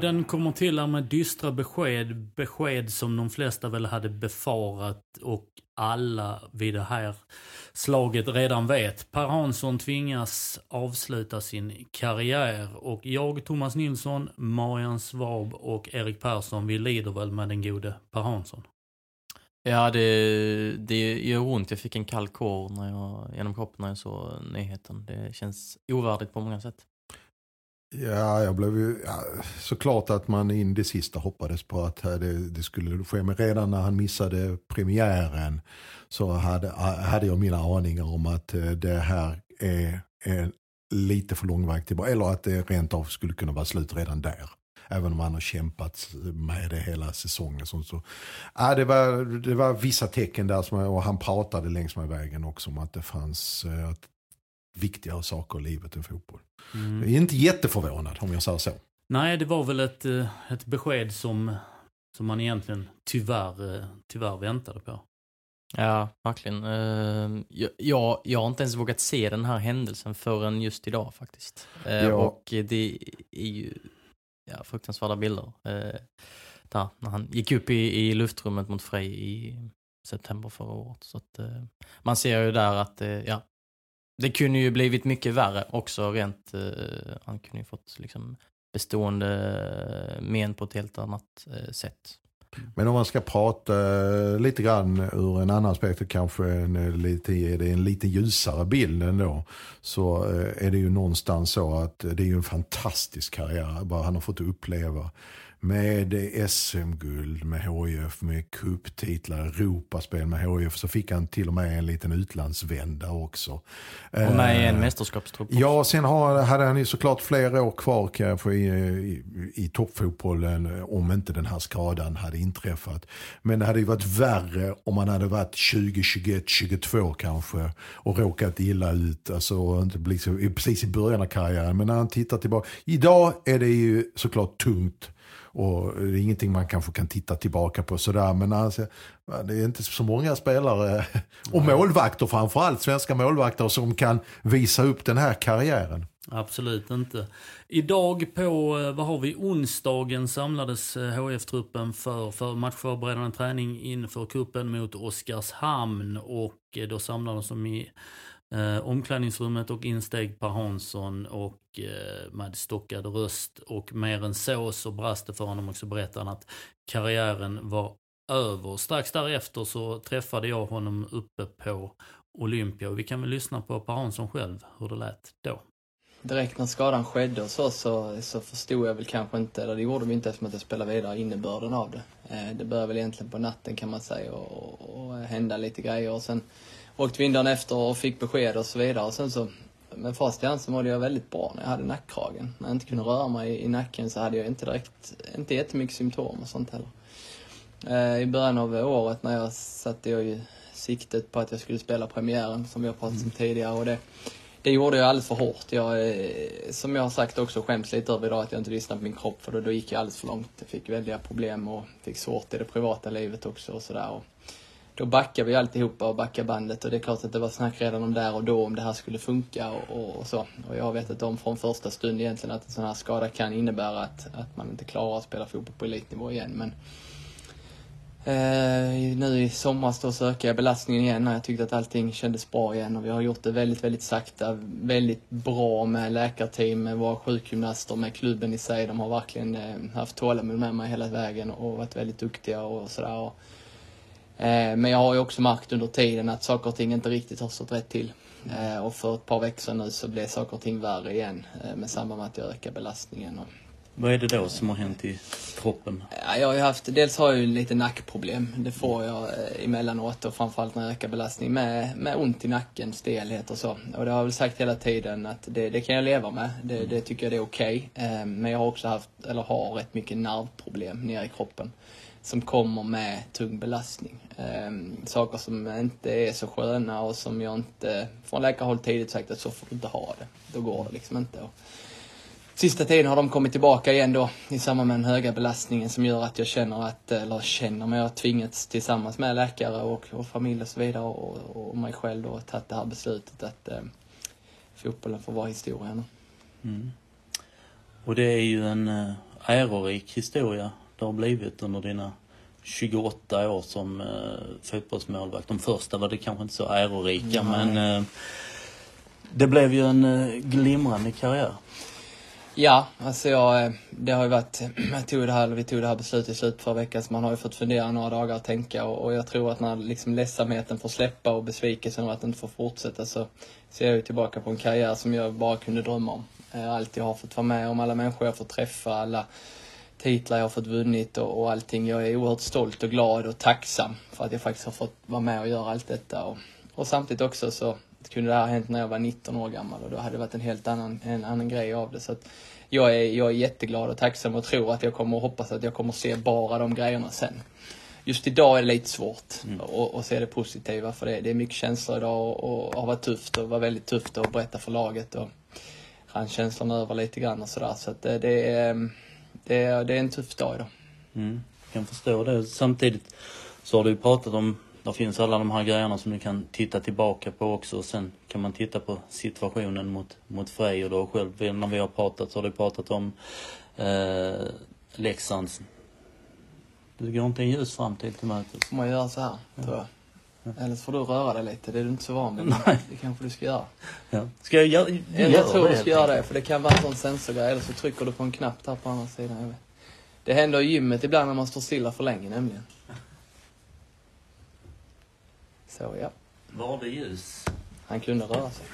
Den kommer till här med dystra besked. Besked som de flesta väl hade befarat och alla vid det här slaget redan vet. Per Hansson tvingas avsluta sin karriär och jag, Thomas Nilsson, Marian Svab och Erik Persson, vi lider väl med den gode Per Hansson. Ja, det, det gör ont. Jag fick en kall kår när jag, genom kroppen när jag såg nyheten. Det känns ovärdigt på många sätt. Ja, jag blev ju, ja, såklart att man in det sista hoppades på att eh, det, det, skulle ske. Men redan när han missade premiären så hade, ah, hade jag mina aningar om att eh, det här är, är lite för lång väg tillbaka. Eller att det rent av skulle kunna vara slut redan där. Även om han har kämpat med det hela säsongen. Så, så, ja, det, var, det var vissa tecken där som, och han pratade längs med vägen också om att det fanns eh, att viktigare saker i livet än fotboll. Mm. Jag är inte jätteförvånad om jag säger så. Nej, det var väl ett, eh, ett besked som, som man egentligen tyvärr, eh, tyvärr väntade på. Ja, verkligen. Ehm, jag, jag har inte ens vågat se den här händelsen förrän just idag faktiskt. Eh, ja. Och det är ju ja, fruktansvärda bilder. Där, när han gick upp i, i luftrummet mot Frej i september förra året. Så att, man ser ju där att ja, det kunde ju blivit mycket värre också rent, eh, han kunde ju fått liksom bestående eh, men på ett helt annat eh, sätt. Men om man ska prata eh, lite grann ur en annan aspekt, kanske en, eh, lite, är det en lite ljusare bild ändå. Så är det ju någonstans så att det är ju en fantastisk karriär, bara han har fått uppleva med SM-guld med HIF, med kupptitlar, Europaspel med HIF. Så fick han till och med en liten utlandsvända också. Och med i en eh, mästerskapstrupp Ja, sen har, hade han ju såklart flera år kvar kanske i, i, i toppfotbollen om inte den här skadan hade inträffat. Men det hade ju varit värre om han hade varit 20, 21, 22 kanske och råkat illa ut. Alltså inte precis i början av karriären. Men när han tittar tillbaka. Idag är det ju såklart tungt och det är ingenting man kanske kan titta tillbaka på sådär. Men alltså, det är inte så många spelare, och målvakter framförallt, svenska målvakter som kan visa upp den här karriären. Absolut inte. Idag på, eh, vad har vi, onsdagen samlades HF-truppen eh, för, för matchförberedande träning inför kuppen mot Oskarshamn och eh, då samlades de i Eh, omklädningsrummet och insteg Per Hansson och eh, med stockad röst och mer än så så brast det för honom också han att karriären var över. Strax därefter så träffade jag honom uppe på Olympia och vi kan väl lyssna på Per Hansson själv hur det lät då. Direkt när skadan skedde och så, så, så förstod jag väl kanske inte, eller det gjorde vi inte eftersom att jag spelade vidare, innebörden av det. Eh, det började väl egentligen på natten kan man säga och, och, och hända lite grejer och sen åkte vi in dagen efter och fick besked och så vidare. Och sen så, med fast i hand så mådde jag väldigt bra när jag hade nackkragen. När jag inte kunde röra mig i nacken så hade jag inte direkt, inte jättemycket symptom och sånt heller. Eh, I början av året när jag satte jag ju siktet på att jag skulle spela premiären som vi har pratat om tidigare och det, det gjorde jag alldeles för hårt. Jag, eh, som jag har sagt också, skäms lite över idag att jag inte lyssnade på min kropp för då, då gick jag alldeles för långt. Jag fick väldiga problem och fick svårt i det privata livet också och sådär då backar vi alltihopa och backar bandet och det är klart att det var snack redan om där och då om det här skulle funka och, och, och så. Och jag har vetat om från första stund egentligen att en sån här skada kan innebära att, att man inte klarar att spela fotboll på elitnivå igen. Men eh, nu i somras då så ökade jag belastningen igen och jag tyckte att allting kändes bra igen och vi har gjort det väldigt, väldigt sakta, väldigt bra med läkarteam, med våra sjukgymnaster, med klubben i sig. De har verkligen eh, haft tålamod med mig hela vägen och varit väldigt duktiga och sådär. Eh, men jag har ju också märkt under tiden att saker och ting inte riktigt har stått rätt till. Eh, och för ett par veckor nu så blev saker och ting värre igen eh, med samband med att jag ökar belastningen. Vad är det då som har hänt i kroppen? Ja, jag har ju haft, dels har jag ju lite nackproblem. Det får jag emellanåt och framförallt när jag ökar belastning med, med ont i nacken, stelhet och så. Och det har jag väl sagt hela tiden att det, det kan jag leva med. Det, det tycker jag det är okej. Eh, men jag har också haft, eller har rätt mycket nervproblem nere i kroppen. Som kommer med tung belastning. Eh, saker som inte är så sköna och som jag inte, från läkarhåll tidigt sagt att så får du inte ha det. Då går det liksom inte. Och, Sista tiden har de kommit tillbaka igen då i samband med den höga belastningen som gör att jag känner att, eller känner, men jag har tvingats tillsammans med läkare och, och familj och så vidare och, och mig själv då tagit det här beslutet att eh, fotbollen får vara historia nu. Mm. Och det är ju en eh, ärorik historia det har blivit under dina 28 år som eh, fotbollsmålvakt. De första var det kanske inte så ärorika Nej. men eh, det blev ju en eh, glimrande karriär. Ja, alltså jag, eh, det har ju varit, jag tog det här, vi tog det här beslutet i slutet förra veckan så man har ju fått fundera några dagar och tänka och, och jag tror att när liksom ledsamheten får släppa och besvikelsen över att inte få fortsätta så ser jag ju tillbaka på en karriär som jag bara kunde drömma om. Eh, Allt jag har fått vara med om, alla människor jag har fått träffa, alla titlar jag har fått vunnit och, och allting. Jag är oerhört stolt och glad och tacksam för att jag faktiskt har fått vara med och göra allt detta. Och, och samtidigt också så kunde det här ha hänt när jag var 19 år gammal och då hade det varit en helt annan, en annan grej av det. Så att jag är, jag är jätteglad och tacksam och tror att jag kommer och hoppas att jag kommer se bara de grejerna sen. Just idag är det lite svårt att, att se det positiva för det, det är mycket känslor idag och, och har varit tufft och var väldigt tufft att berätta för laget och rann känslorna över lite grann och sådär. Så att det, det, är, det, är, det är en tuff dag idag. Mm, jag kan förstå det. Samtidigt så har du pratat om, där finns alla de här grejerna som du kan titta tillbaka på också och sen kan man titta på situationen mot, mot Frej och då själv, när vi har pratat så har du pratat om eh, Leksands. Du går inte en ljus framtid till mötes. Får man göra så här, tror jag. Eller så får du röra dig lite, det är du inte så van vid. Nej. Det kanske du ska göra. Ja. Ska jag göra Eller jag tror du ska göra det, för det kan vara en sån sensorgrej. Eller så trycker du på en knapp där på andra sidan. Jag vet. Det händer i gymmet ibland när man står stilla för länge nämligen. Så ja, Var det ljus? han kunde röra sig.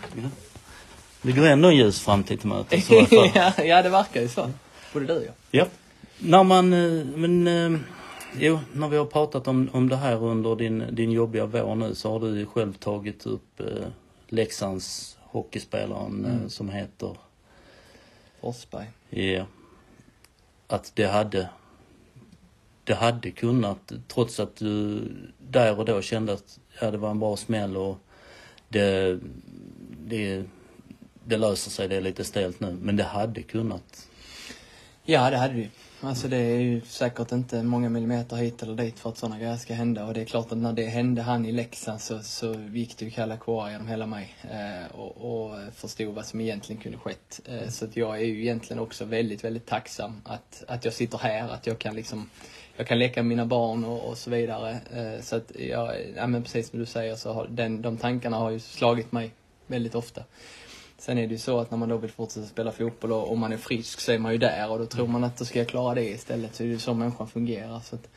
Det går ändå en ljus framtid till fall. ja, ja, det verkar ju så. Både du och jag. Ja. När man, eh, men, eh, jo, när vi har pratat om, om det här under din, din jobbiga vår nu så har du ju själv tagit upp eh, Leksands hockeyspelaren eh, som heter, Forsberg. ja, att det hade, det hade kunnat, trots att du där och då kände att ja, det var en bra smäll och det, det, det löser sig, det är lite stelt nu, men det hade kunnat. Ja, det hade du. Alltså det är ju säkert inte många millimeter hit eller dit för att sådana grejer ska hända. Och det är klart att när det hände han i Leksand så, så gick det ju kalla kårar genom hela mig. Eh, och, och förstod vad som egentligen kunde skett. Eh, så att jag är ju egentligen också väldigt, väldigt tacksam att, att jag sitter här. Att jag kan liksom, jag kan leka med mina barn och, och så vidare. Eh, så att jag, ja men precis som du säger så har den, de tankarna har ju slagit mig väldigt ofta. Sen är det ju så att när man då vill fortsätta spela fotboll och om man är frisk så är man ju där och då tror man att då ska jag klara det istället. Så är det ju så människan fungerar. Så att,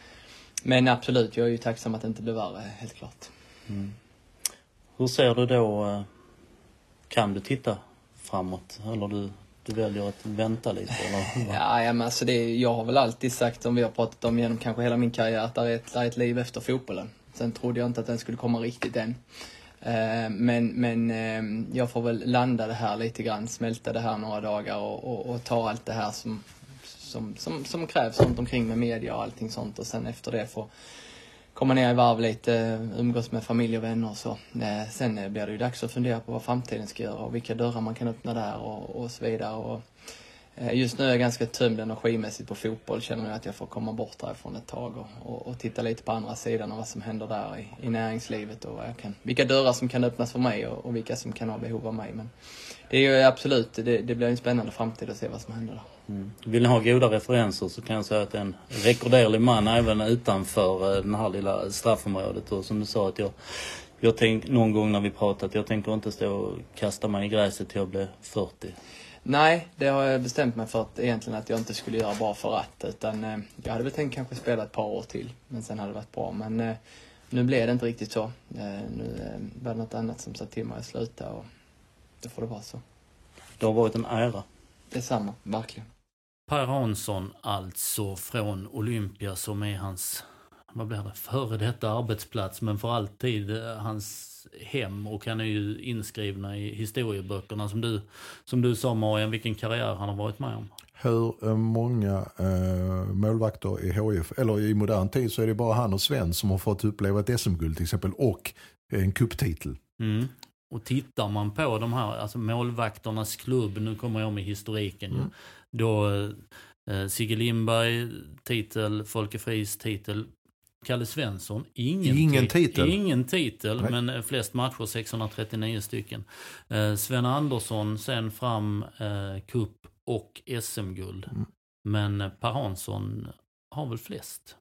men absolut, jag är ju tacksam att det inte blev värre, helt klart. Hur ser du då, eh, kan du titta framåt eller du, du väljer att vänta lite eller? Ja, ja men alltså det, jag har väl alltid sagt, som vi har pratat om genom kanske hela min karriär, att det är ett, det är ett liv efter fotbollen. Sen trodde jag inte att den skulle komma riktigt än. Eh, men, men eh, jag får väl landa det här lite grann, smälta det här några dagar och, och, och ta allt det här som, som, som, som krävs runt omkring med media och allting sånt och sen efter det få komma ner i varv lite, umgås med familj och vänner och så. Eh, sen blir det ju dags att fundera på vad framtiden ska göra och vilka dörrar man kan öppna där och, och så vidare. Och, Eh, just nu är jag ganska tömd energimässigt på fotboll, känner jag att jag får komma bort därifrån ett tag och, och, och titta lite på andra sidan och vad som händer där i, i näringslivet och vad jag kan, vilka dörrar som kan öppnas för mig och, och vilka som kan ha behov av mig. Men det är ju absolut, det, det blir en spännande framtid att se vad som händer där. Mm. Vill ni ha goda referenser så kan jag säga att det är en rekorderlig man även utanför eh, det här lilla straffområdet. Och som du sa att jag, jag tänk, någon gång när vi pratat, jag tänker inte stå och kasta mig i gräset till jag blir 40. Nej, det har jag bestämt mig för att egentligen att jag inte skulle göra bara för att. Utan eh, jag hade väl tänkt kanske spela ett par år till. Men sen hade det varit bra. Men eh, nu blev det inte riktigt så. Nu var det något annat som sa till mig att sluta och då får det vara så. Det har varit en ära. Detsamma, verkligen. Per Hansson alltså från Olympia som är hans, vad blir det, före detta arbetsplats men för alltid hans hem och han är ju inskrivna i historieböckerna som du, som du sa Marian, vilken karriär han har varit med om. Hur många eh, målvakter i HIF, eller i modern tid så är det bara han och Sven som har fått uppleva ett SM-guld till exempel och en kupptitel. Mm. Och tittar man på de här, alltså målvakternas klubb, nu kommer jag med historiken mm. ju. Då eh, Sigge Lindberg, titel, Folke Fris titel, Kalle Svensson, ingen, ingen titel. Ingen titel, Nej. men flest matcher, 639 stycken. Eh, Sven Andersson sen fram eh, cup och SM-guld. Mm. Men Per Hansson har väl flest?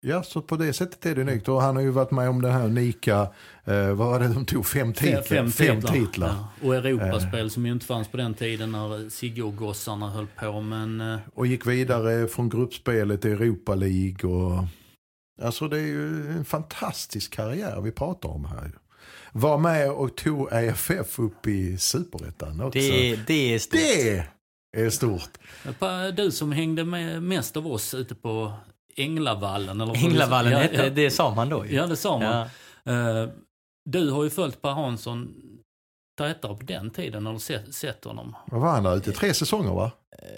Ja, så på det sättet är det unikt. Och han har ju varit med om det här unika, eh, vad var det de tog, fem titlar? Fem, fem titlar. titlar. Ja. Och Europaspel eh. som ju inte fanns på den tiden när Sigge och gossarna höll på. Men, eh. Och gick vidare från gruppspelet till Europa League. Och, alltså det är ju en fantastisk karriär vi pratar om här. Var med och tog EFF upp i superettan också. Det, det är stort. Det är stort. Du som hängde med mest av oss ute på Änglavallen. Eller Änglavallen ja, ja. det sa man då ju. Ja, det sa man. Ja. Uh, du har ju följt Per Hansson tätare på den tiden när du sett, sett honom. Vad var han där ute? Tre säsonger va?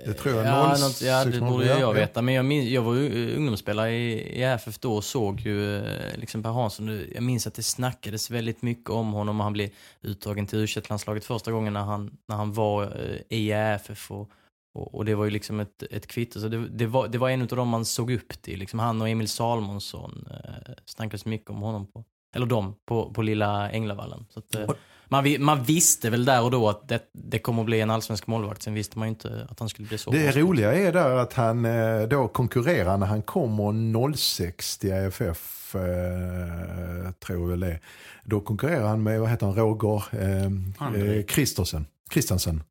Det tror jag. Ja, något, ja det borde jag ja. veta. Men jag, minns, jag var ju ungdomsspelare i, i RFF då och såg ju eh, liksom Per Hansson. Jag minns att det snackades väldigt mycket om honom och han blev uttagen till u landslaget första gången när han, när han var eh, i RFF. Och, och, och, det var ju liksom ett, ett kvitto. Så det, det, var, det var en av dem man såg upp till. Liksom han och Emil Salmonsson eh, snackades mycket om honom. På, eller dem, på, på lilla Änglavallen. Så att, eh, man, man, visste väl där och då att det, det kommer att bli en allsvensk målvakt. Sen visste man ju inte att han skulle bli så. Det roliga är där att han eh, då konkurrerar när han kommer 06 till AFF, eh, tror väl det. Då konkurrerar han med, vad heter han, Roger eh, Kristensen. Kristensen.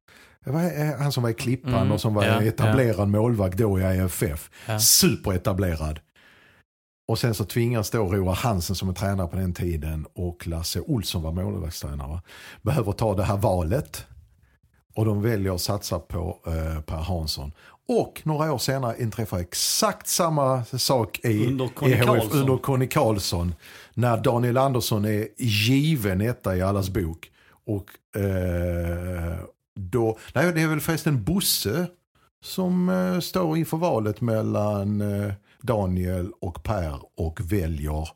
Han som var i Klippan mm, och som var ja, etablerad ja. målvakt då i AFF. Ja. Superetablerad. Och sen så tvingas då Roar Hansen som är tränare på den tiden och Lasse Olsson var målvaktstränare. Behöver ta det här valet. Och de väljer att satsa på eh, Per Hansson. Och några år senare inträffar exakt samma sak i, under Conny, HF, under Conny Karlsson. När Daniel Andersson är given etta i allas bok. Och eh, då, nej det är väl förresten Bosse som eh, står inför valet mellan eh, Daniel och Per och väljer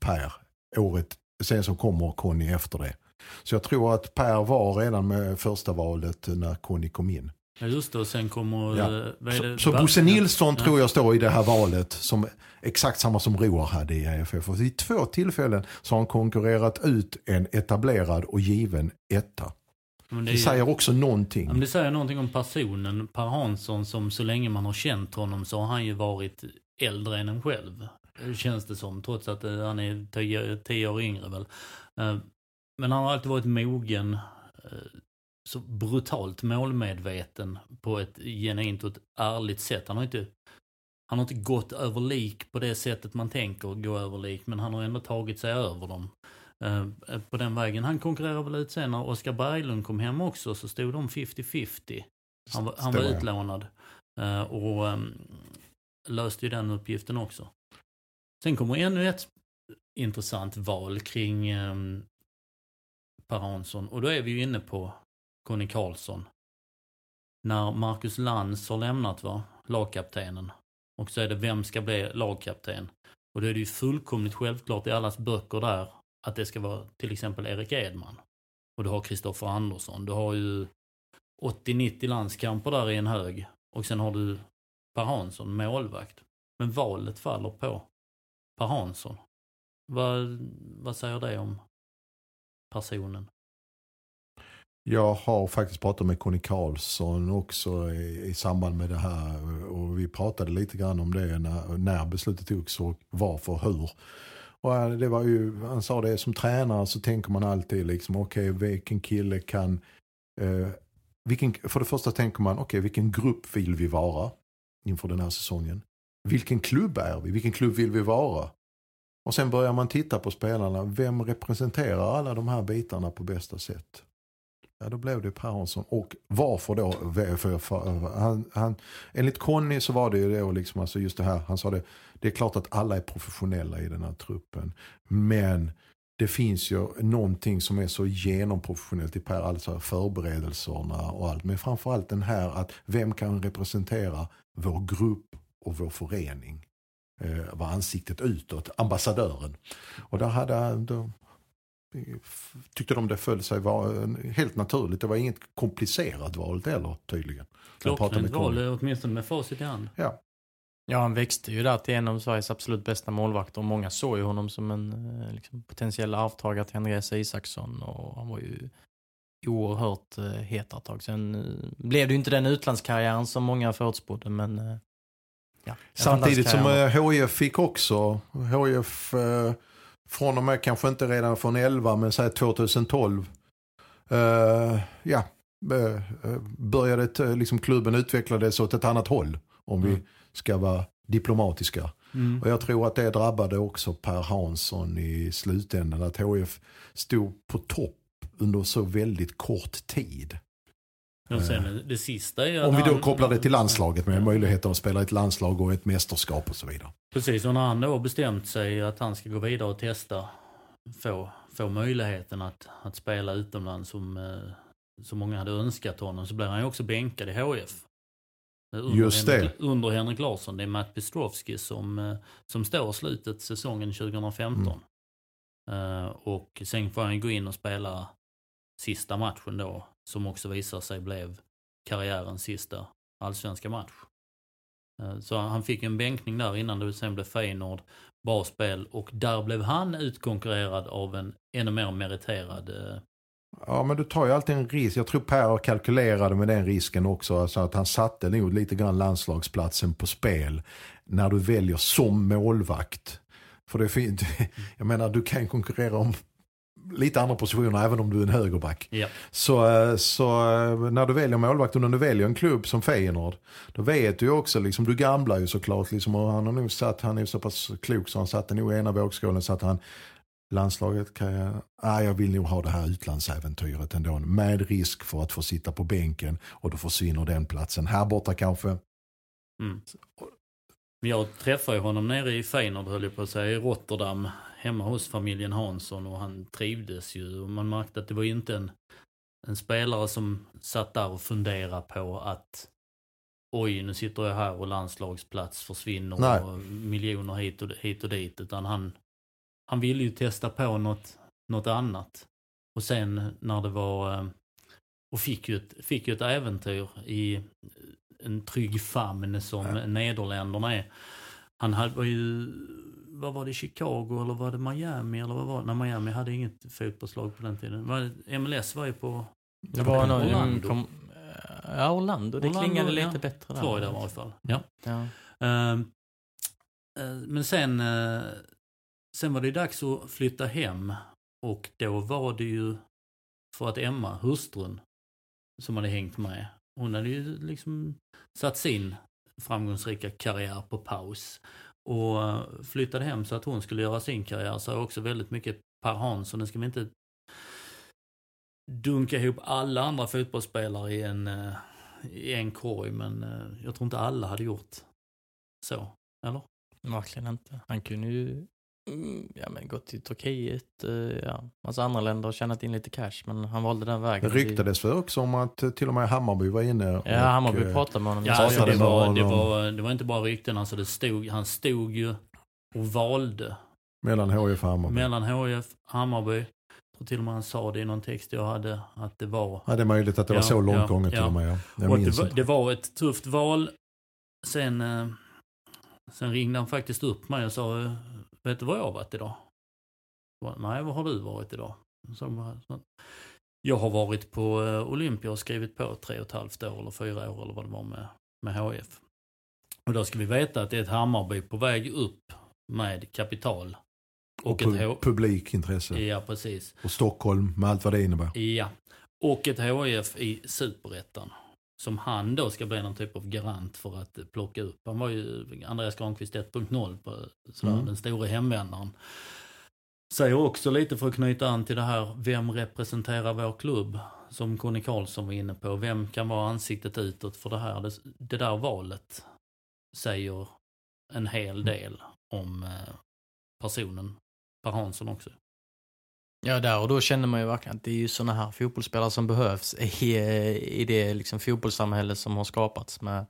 Per. Året sen som kommer Conny efter det. Så jag tror att Per var redan med första valet när Conny kom in. Ja just det, och sen kommer... Ja. Eh, så, så Bosse Nilsson ja. tror jag står i det här valet som exakt samma som Roar hade i AFF. Och vid två tillfällen så har han konkurrerat ut en etablerad och given etta. Men det, det säger också någonting. Men det säger någonting om personen Per Hansson som så länge man har känt honom så har han ju varit äldre än en själv. Känns det som, trots att eh, han är tio, tio år yngre väl. Eh, men han har alltid varit mogen, eh, så brutalt målmedveten på ett genuint och ett ärligt sätt. Han har inte han har inte gått över lik på det sättet man tänker gå över lik, men han har ändå tagit sig över dem på den vägen. Han konkurrerar väl ut sen när Oskar Berglund kom hem också så stod de 50-50. Han, han var utlånad. Och ehm, löste ju den uppgiften också. Sen kommer ännu ett intressant val kring eh, Per Hansson och då är vi ju inne på Conny Karlsson. När Marcus Lantz har lämnat va, lagkaptenen och så är det vem ska bli lagkapten. Och då är det ju fullkomligt självklart i allas böcker där att det ska vara till exempel Erik Edman. Och du har Kristoffer Andersson. Du har ju 80-90 landskamper där i en hög. Och sen har du Per Hansson, målvakt. Men valet faller på Per Hansson. Vad, vad säger det om personen? Jag har faktiskt pratat med Conny Karlsson också i, i, samband med det här. Och vi pratade lite grann om det när, när beslutet togs och varför hur. Och det var ju, han sa det, som tränare så tänker man alltid liksom, okej okay, vilken kille kan, eh, vilken, för det första tänker man, okej okay, vilken grupp vill vi vara? Inför den här säsongen. Vilken klubb är vi? Vilken klubb vill vi vara? Och sen börjar man titta på spelarna. Vem representerar alla de här bitarna på bästa sätt? Ja, då blev det Per Hansson. Och varför då? För, för, han, han, enligt Conny så var det ju då liksom, alltså just det här, han sa det, det är klart att alla är professionella i den här truppen. Men det finns ju någonting som är så genomprofessionellt i Per, alltså förberedelserna och allt. Men framförallt den här att vem kan representera vår grupp och vår förening? Eh, var ansiktet utåt, ambassadören. Och där hade, då, tyckte de det föll sig var helt naturligt. Det var inget komplicerat val heller tydligen. Klockrent val, åtminstone med facit i hand. Ja. Ja, han växte ju där till en av Sveriges absolut bästa målvakter. Många såg ju honom som en eh, liksom, potentiell arvtagare till Andreas Isaksson och han var ju oerhört uh, het ett tag. Sen uh, blev det ju inte den utlandskarriären som många förutspådde, men uh, ja. Samtidigt som HIF fick också, HIF uh, från och med kanske inte redan från 11 men säg 2012. Uh, ja, började liksom klubben utvecklades åt ett annat håll. Om mm. vi ska vara diplomatiska. Mm. Och jag tror att det drabbade också Per Hansson i slutändan. Att HF stod på topp under så väldigt kort tid. Sen det sista är Om vi då kopplar det till landslaget med ja. möjligheter att spela ett landslag och ett mästerskap och så vidare. Precis, och när han då bestämt sig att han ska gå vidare och testa, få, få möjligheten att, att spela utomlands som, eh, som många hade önskat honom, så blev han ju också bänkad i HF. Under Just det. Henrik, under Henrik Larsson. Det är Matt Bistrovski som, eh, som står slutet säsongen 2015. Mm. Och sen får han gå in och spela sista matchen då, som också visar sig blev karriärens sista allsvenska match. Eh, så han fick en bänkning där innan det sen blev Feyenoord, bra spel och där blev han utkonkurrerad av en ännu mer meriterad eh, Ja, men du tar ju alltid en risk. Jag tror Per kalkylerade med den risken också. Alltså att han satte nog lite grann landslagsplatsen på spel. När du väljer som målvakt. För det är fint. Jag menar, du kan konkurrera om lite andra positioner även om du är en högerback. Ja. Så, eh, så eh, när du väljer målvakt och när du väljer en klubb som Feyenoord. Då vet du ju också, liksom, du gamlar ju såklart. Liksom, och han har nog satt, han är så pass klok så han satte nog i ena vågskålen så att han landslaget kan jag, ah, jag vill nog ha det här utlandsäventyret ändå. Med risk för att få sitta på bänken och då försvinner den platsen. Här borta kanske. Mm. Jag träffade honom nere i Feyenoord höll jag på att säga, i Rotterdam. Hemma hos familjen Hansson och han trivdes ju. Och man märkte att det var inte en, en spelare som satt där och funderade på att oj nu sitter jag här och landslagsplats försvinner Nej. och miljoner hit och, hit och dit. Utan han, han ville ju testa på något, något annat. Och sen när det var, eh, och fick ju ett, fick ju ett äventyr i en trygg famn som ja. Nederländerna är. Han hade, var ju, vad var det, Chicago eller var det Miami eller vad var det? Nej, Miami hade inget fotbollslag på den tiden. MLS var ju på det var nog Orlando. Kom, ja, Orlando. Det Orlando, klingade lite ja. bättre där. Florida i alla fall. Ja. ja. Uh, uh, men sen uh, Sen var det dags att flytta hem och då var det ju för att Emma, hustrun, som hade hängt med, hon hade ju liksom satt sin framgångsrika karriär på paus och flyttade hem så att hon skulle göra sin karriär. Så också väldigt mycket Per Hansson, nu ska vi inte dunka ihop alla andra fotbollsspelare i en, eh, i en korg, men eh, jag tror inte alla hade gjort så. Eller? Verkligen inte. Han kunde ju ja, men gått till Turkiet, eh, ja, massa andra länder och tjänat in lite cash. Men han valde den vägen. Det ryktades för också om att eh, till och med Hammarby var inne. Och, ja, Hammarby eh, pratade med honom. Ja, alltså, det, var, det, var, det var inte bara rykten. Alltså det stod, han stod ju och valde. Mellan HIF och Hammarby. Mellan HIF Hammarby. Tror till och med han sa det i någon text jag hade. Att det var... Ja, det är möjligt att det var så långt ja, gånget ja. till och med. Jag och det, var, det var ett tufft val. Sen, sen ringde han faktiskt upp mig och sa Vet du var jag har varit idag? Nej, vad har du varit idag? Jag har varit på eh, Olympia och skrivit på tre och ett halvt år eller fyra år eller vad det var med, med HF. Och då ska vi veta att det är ett Hammarby på väg upp med kapital. Och, och ett publikintresse. Ja, precis. Och Stockholm med allt vad det innebär. Ja. Och ett HIF i superettan. Som han då ska bli någon typ av garant för att plocka upp. Han var ju Andreas Granqvist 1.0 på sådär, Mm. den stora hemvändaren. Säger också lite för att knyta an till det här, vem representerar vår klubb? Som Conny Karlsson var inne på, vem kan vara ansiktet utåt för det här? Det, det där valet säger en hel del om eh, personen Per Hansson också. Ja, där och då känner man ju verkligen att det är ju sådana här fotbollsspelare som behövs i, i det liksom fotbollssamhälle som har skapats med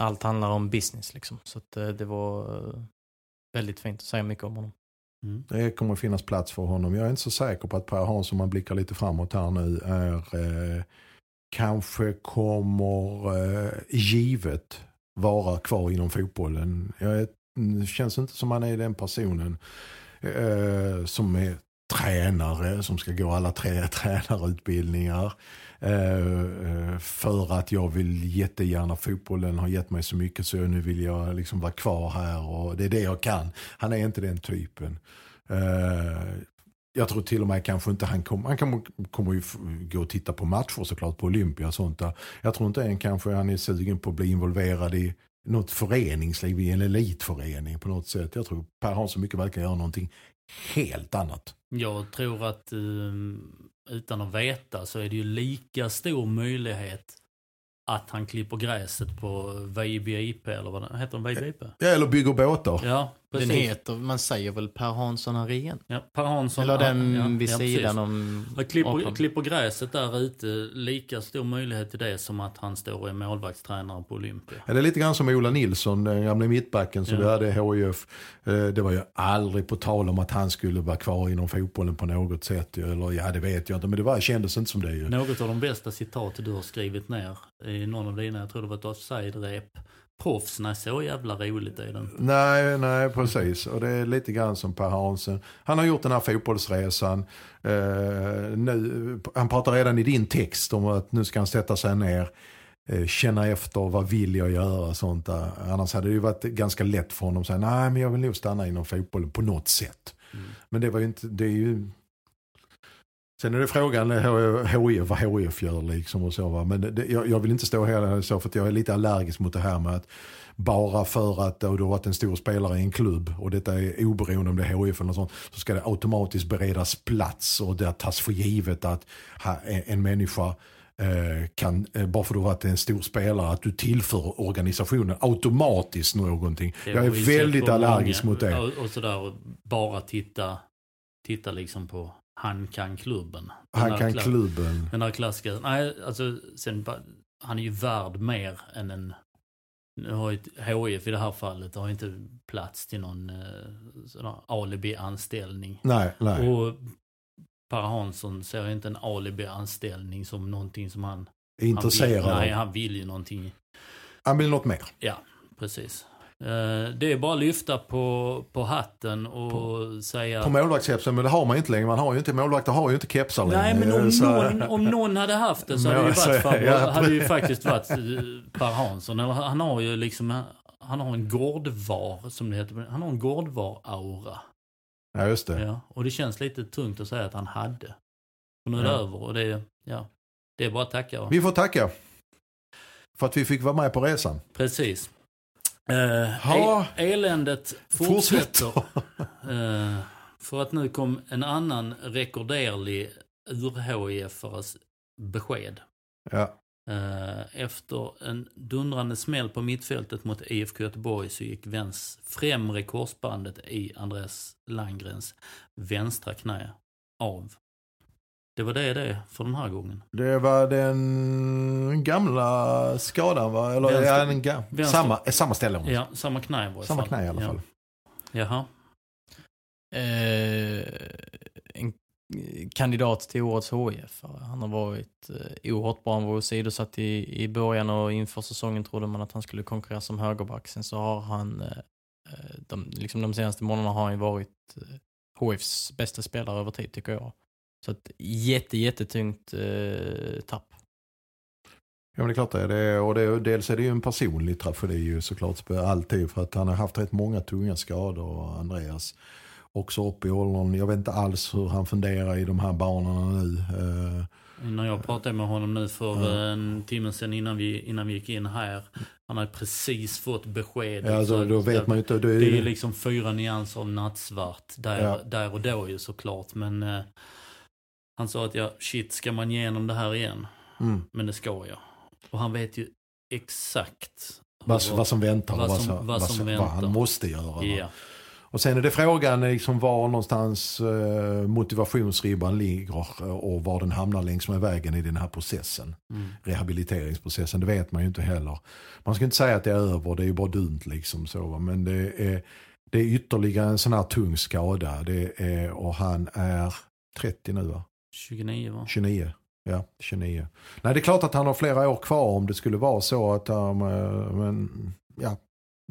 allt handlar om business liksom. Så att eh, det var eh, väldigt fint att säga mycket om honom. Mm. Det kommer finnas plats för honom. Jag är inte så säker på att Per Hansson, om man blickar lite framåt här nu, är eh, kanske kommer eh, givet vara kvar inom fotbollen. Jag är, det känns inte som han är den personen eh, som är tränare, som ska gå alla tre tränarutbildningar. Eh, eh, för att jag vill jättegärna, fotbollen har gett mig så mycket så nu vill jag liksom vara kvar här och det är det jag kan. Han är inte den typen. Eh, jag tror till och med kanske inte han kommer, han kommer, kommer ju gå och titta på matcher såklart på Olympia och sånt där. Jag tror inte än kanske han är sugen på att bli involverad i något föreningsliv, i en elitförening på något sätt. Jag tror Per Hansson mycket väl kan göra någonting helt annat. Jag tror att eh, utan att veta så är det ju lika stor möjlighet att han klipper gräset på VBIP eller vad det heter. VBIP? Ja, eller bygger båtar. Ja, precis. Den heter, man säger väl Per Hansson Arena? ja, per Hansson. Eller den ja, vid ja, sidan om... Jag klipper, klipper gräset där ute, lika stor möjlighet till det som att han står och är målvaktstränare på Olympia. Ja, det är lite grann som Ola Nilsson, den gamla mittbacken som Ja. vi hade i HIF. Eh, Det var ju aldrig på tal om att han skulle vara kvar inom fotbollen på något sätt. Eller ja, det vet jag inte, men det var, kändes inte som det ju. Något av de bästa citat du har skrivit ner i någon av dina, jag tror det var ett offside-rep. Proffs, nej så jävla roligt är det inte. Nej, nej precis. Och det är lite grann som Per Hansen. Han har gjort den här fotbollsresan. Eh, nu, han pratar redan i din text om att nu ska han sätta sig ner. eh, Känna efter, vad vill jag göra? Sånt där. Annars hade det ju varit ganska lätt för honom att säga nej men jag vill nog stanna inom fotbollen på något sätt. Mm. Men det var ju inte, det är ju... Sen är det frågan eh, HIF, vad HIF gör liksom och så va. Men det, jag, jag vill inte stå här så för att jag är lite allergisk mot det här med att bara för att du har varit en stor spelare i en klubb och detta är oberoende om det är HIF eller något sånt så ska det automatiskt beredas plats och det tas för givet att en, människa eh, kan, eh, bara för att du varit en stor spelare, att du tillför organisationen automatiskt någonting. Jag är väldigt allergisk många- mot det. Och, och sådär, och bara titta, titta liksom på han kan klubben. Den Han kan klubben. Den där klassiska, nej alltså sen, han är ju värd mer än en, nu har ju HIF i det här fallet, har ju inte plats till någon eh, alibi-anställning. Nej, nej. Och Per Hansson ser inte en alibi-anställning som någonting som han... är intresserad han vill, Nej, han vill ju någonting. Han vill något mer. Ja, precis. Eh, Det är bara att lyfta på, på hatten och säga... På målvaktskepsen, men det har man ju inte längre. Man har ju inte, målvakter har ju inte kepsar längre. Nej, men om Så- någon, om någon hade haft det så hade ju varit Fabio, ja, hade ju faktiskt varit eh, Per Hansson. Eller han har ju liksom, han har en gårdvar, som det heter. Han har en gårdvar-aura. Ja, just det. Ja, och det känns lite tungt att säga att han hade. Och nu är det Ja. över och det ja, det är bara att tacka. Vi får tacka. För att vi fick vara med på resan. Precis. Eh, Ha. eländet fortsätter. Eh, för att nu kom en annan rekorderlig ur-HIF-ares besked. Ja. Eh, efter en dundrande smäll på mittfältet mot IFK Göteborg så gick väns främre korsbandet i Andreas Landgrens vänstra knä av. Det var det det för den här gången. Det var den gamla skadan va? Eller Vänster- ja, den ga- vänster- samma, eh, samma ställe. Ja, samma knä var Samma knä i alla Ja. fall. Jaha. Eh, en kandidat till årets HIF. Han har varit eh, oerhört bra. Han var åsidosatt i, i början och inför säsongen trodde man att han skulle konkurrera som högerback. Sen så har han, eh, eh, de, liksom de senaste månaderna har han varit eh, HIFs bästa spelare över tid tycker jag. Så ett jätte, jättetungt eh, tapp. Ja men det är klart det är det. Och det, dels är det ju en personlig tragedi ju såklart alltid. För att han har haft rätt många tunga skador, Andreas. Också upp i åldern. Jag vet inte alls hur han funderar i de här banorna nu. Eh, När jag pratade med honom nu för en timme sedan innan vi, innan vi gick in här. Han hade precis fått besked. Ja, Så då, vet man ju inte. Det är, Det är ju liksom fyra nyanser av nattsvart där, Ja. där och då ju såklart. Men eh, han sa att ja, shit, ska man igenom det här igen? mm, Men det ska jag. Och han vet ju exakt vad, hur- vad som väntar vad vad, som- vad vad, som som, vad väntar. han måste göra. Ja. Och sen är det frågan liksom var någonstans eh, motivationsribban ligger eh, och var den hamnar längs med vägen i den här processen. Mm. Rehabiliteringsprocessen, det vet man ju inte heller. Man ska inte säga att det är över, det är ju bara dumt liksom så. Men det är, det är ytterligare en sån här tung skada. Det är, och han är 30 nu va? 29 va? 29. Ja, 29. Nej, det är klart att han har flera år kvar om det skulle vara så att um, eh, men ja,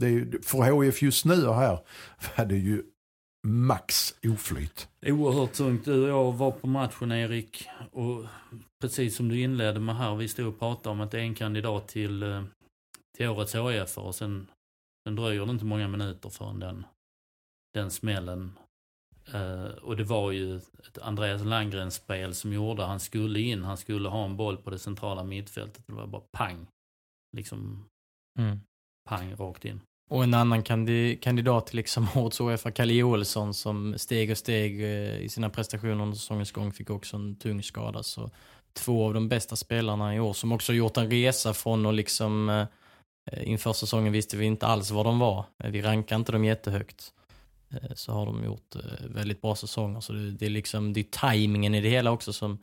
det är, för HIF just nu och här var det ju max oflyt. Oerhört tungt. Du och jag var på matchen Erik. Och precis som du inledde med här. Vi stod och pratade om att det är en kandidat till, eh, till årets HIF. Och sen, sen dröjer det inte många minuter förrän den, den smällen. Eh, och det var ju ett Andreas Landgrens spel som gjorde. Han skulle in. Han skulle ha en boll på det centrala mittfältet. Det var bara pang. Liksom Mm. pang rakt in. Och en annan kandi- kandidat till liksom årets OFA, Kalle Olsson, som steg och steg eh, i sina prestationer under säsongens gång fick också en tung skada. Så två av de bästa spelarna i år som också gjort en resa från och liksom eh, inför säsongen visste vi inte alls var de var. Vi rankar inte dem jättehögt. Eh, så har de gjort eh, väldigt bra säsonger. Så det, det är liksom, det är tajmingen i det hela också som,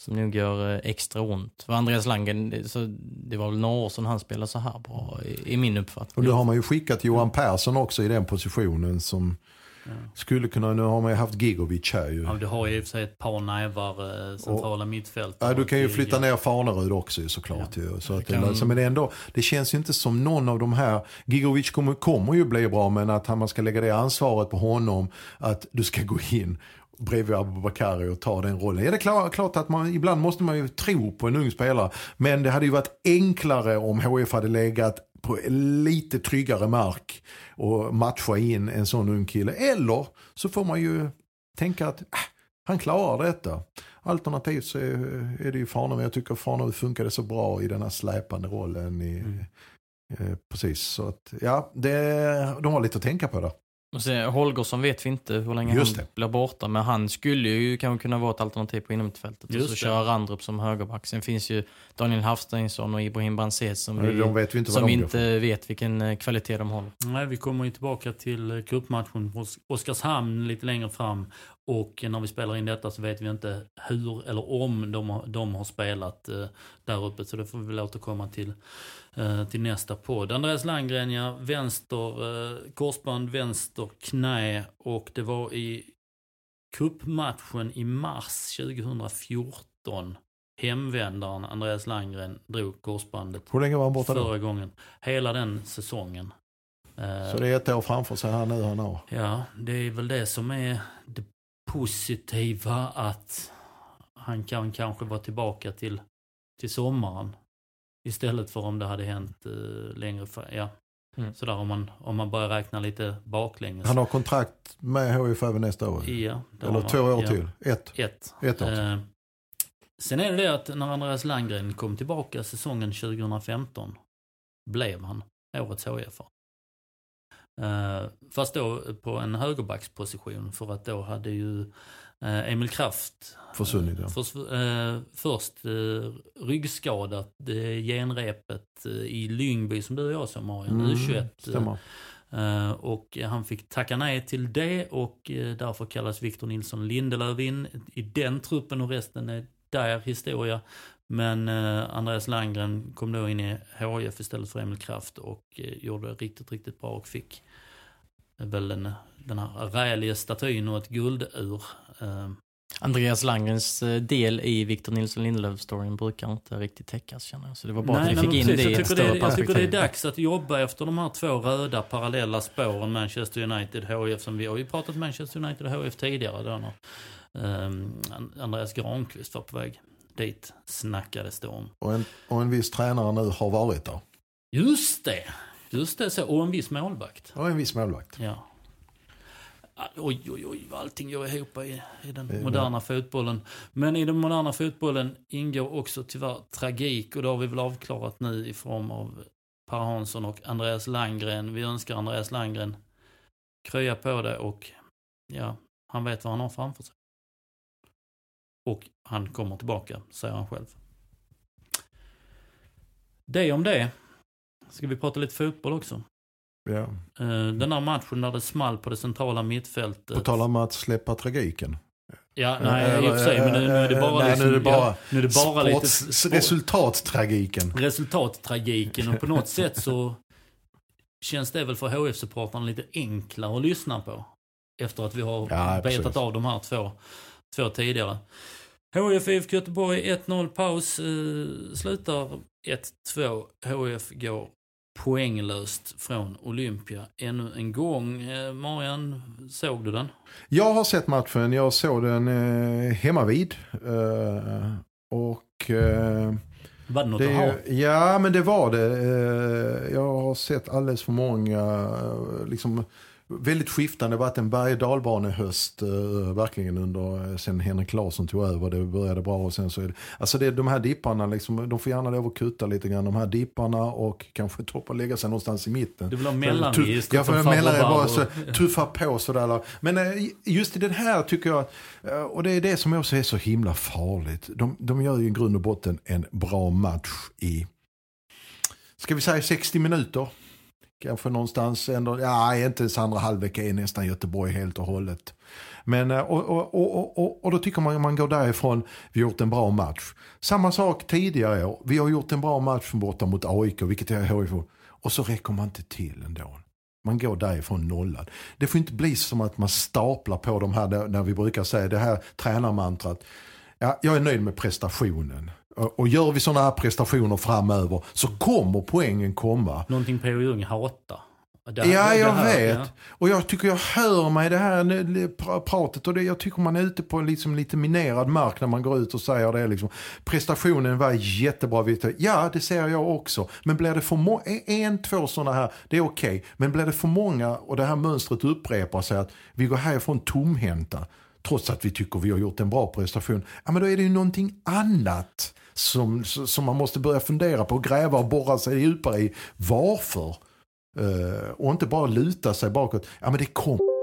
som nog gör eh, extra ont. För Andreas Langen, det, så, det var väl några år sedan han spelade så här bra, i, i min uppfattning. Och då har man ju skickat Johan Persson också i den positionen som Ja. skulle kunna, nu har man ju haft Gigovic här ju. Ja, du har ju i och för sig ett par nävar eh, centrala mittfältare. Ja, du kan ju flytta ja. ner Farnerud också såklart. Ju. Så att det, kan- alltså, men ändå, det känns ju inte som någon av de här, Gigovic kommer, kommer ju bli bra men att man ska lägga det ansvaret på honom att du ska gå in bredvid Abubakari och ta den rollen. Ja, det är klart, klart att man, ibland måste man ju tro på en ung spelare men det hade ju varit enklare om HF hade legat på lite tryggare mark och matcha in en sån ung kille. Eller så får man ju tänka att äh, han klarar detta. Alternativt så är, är det ju Farnerud. Jag tycker Farnerud funkade så bra i den här släpande rollen. I, Mm. eh, precis, så att ja, det, de har lite att tänka på där. Och sen, Holgersson vet vi inte hur länge Just han det. blir borta, men han skulle ju kanske kunna vara ett alternativ på inomhusfältet. Och så det. köra Randrup som högerback. Sen finns ju Daniel Hafsteinsson och Ibrahim Banses som, vi, de vet vi inte som inte vet vilken eh, kvalitet de håller. Nej, vi kommer ju tillbaka till eh, cupmatchen på Os- Oskarshamn lite längre fram. Och när vi spelar in detta så vet vi inte hur eller om de har, de har spelat eh, där uppe. Så det får vi väl återkomma till, eh, till nästa podd. Andreas Landgren, ja, vänster eh, korsband, vänster knä. Och det var i cupmatchen i mars 2014. Hemvändaren Andreas Landgren drog korsbandet Hur länge var han borta då? förra gången. Hela den säsongen. Eh, Så det är ett år framför sig här nu han har. Ja, det är väl det som är det positiva att han kan kanske vara tillbaka till, till sommaren. Istället för om det hade hänt eh, längre fram. Ja. Mm. Sådär om man, om man börjar räkna lite baklänges. Han har kontrakt med HIF även nästa år. Ja, Eller två år ja. till. Ett. Ett. Ett år. Eh, sen är det det att när Andreas Landgren kom tillbaka säsongen 2015 blev han årets HIF. Uh, fast då på en högerbacksposition för att då hade ju eh, Emil Kraft Försvunnit ja. förs- eh, först uh, ryggskadat uh, genrepet eh, i Lyngby som du och jag som har en Mm, U21. eh. Eh, och han fick tacka nej till det och eh, därför kallas Victor Nilsson Lindelöf in i den truppen och resten är där historia. Men eh, Andreas Landgren kom då in i HIF istället för Emil Kraft och eh, gjorde det riktigt, riktigt bra och fick eh, väl den, den här räliga statyn och ett guldur. Eh, Andreas Landgrens eh, del i Victor Nilsson Lindelöf-storyn brukar inte riktigt täckas känner jag. Så det var bra att vi fick in precis, det i jag ett tycker större det, jag tycker det är perspektiv. dags att jobba efter de här två röda parallella spåren Manchester United HIF som vi har ju pratat Manchester United och HIF tidigare då när ehm, Andreas Granqvist var på väg dit snackades det om. Och en, och en viss tränare nu har varit där. Just det! Just det, så, och en viss målvakt. Och en viss målvakt. Ja. Oj, oj, oj, vad allting går ihop i, i den moderna fotbollen. Men i den moderna fotbollen ingår också tyvärr tragik och det har vi väl avklarat nu i form av Per Hansson och Andreas Landgren. Vi önskar Andreas Landgren krya på det och ja, han vet vad han har framför sig. Och han kommer tillbaka, säger han själv. Det om det. Ska vi prata lite fotboll också? Ja. Eh, Den där matchen där det small på det centrala mittfältet. På tal om att släppa tragiken. Ja, nej i och för sig, men nu, nu är det bara Nej, liksom, nu är det bara ja, nu är det bara lite sports- sport- resultattragiken. resultattragiken och på något sätt så känns det väl för HF-supportrarna lite enklare att lyssna på. Efter att vi har Ja, betat precis. av de här två, två tidigare. HF IFK Göteborg 1-0 paus. Eh, slutar 1-2. HF går poänglöst från Olympia ännu en gång. Eh, Marian, såg du den? Jag har sett matchen, jag såg den eh, hemma vid. Eh, och eh, Var det något att ha? det, ja men det var det. Eh, jag har sett alldeles för många, eh, liksom väldigt skiftande, det har varit en berg dalbanehöst eh, verkligen under, eh, sen Henrik Larsson tog över, det började bra och sen så är det, alltså det, de här dipparna liksom, de får gärna lov att kutta lite grann, de här dipparna och kanske toppa lägga sig någonstans i mitten. Du vill ha mellanregister Ja, som för mellan bara så, tuffa på sådär. Men eh, just i den här tycker jag, eh, och det är det som också är så himla farligt. De, de gör ju i grund och botten en bra match i, ska vi säga 60 minuter? Kanske någonstans ändå, ja inte ens andra halvlek är nästan Göteborg helt och hållet. Men, eh, och, och, och, och, och då tycker man att man går därifrån, vi har gjort en bra match. Samma sak tidigare år, vi har gjort en bra match borta mot AIK, vilket är HIF. Och så räcker man inte till ändå. Man går därifrån nollad. Det får inte bli som att man staplar på de här, när vi brukar säga det här tränarmantrat. Ja, jag är nöjd med prestationen. Och och gör vi sådana här prestationer framöver så kommer poängen komma. Någonting P.O. Jung hatar. Det- Ja, jag här, vet. ja. Och jag tycker jag hör mig det här pratet och det, jag tycker man är ute på liksom lite minerad mark när man går ut och säger det. Liksom. Prestationen var jättebra. Ja, det ser jag också. Men blir det för många, en, två sådana här, det är okej. Men blir det för många och det här mönstret upprepar sig att vi går härifrån tomhänta. Trots att vi tycker vi har gjort en bra prestation. Ja, men då är det ju någonting annat som, som man måste börja fundera på, gräva och borra sig djupare i. Varför? Uh, och inte bara luta sig bakåt. Ja men det kommer.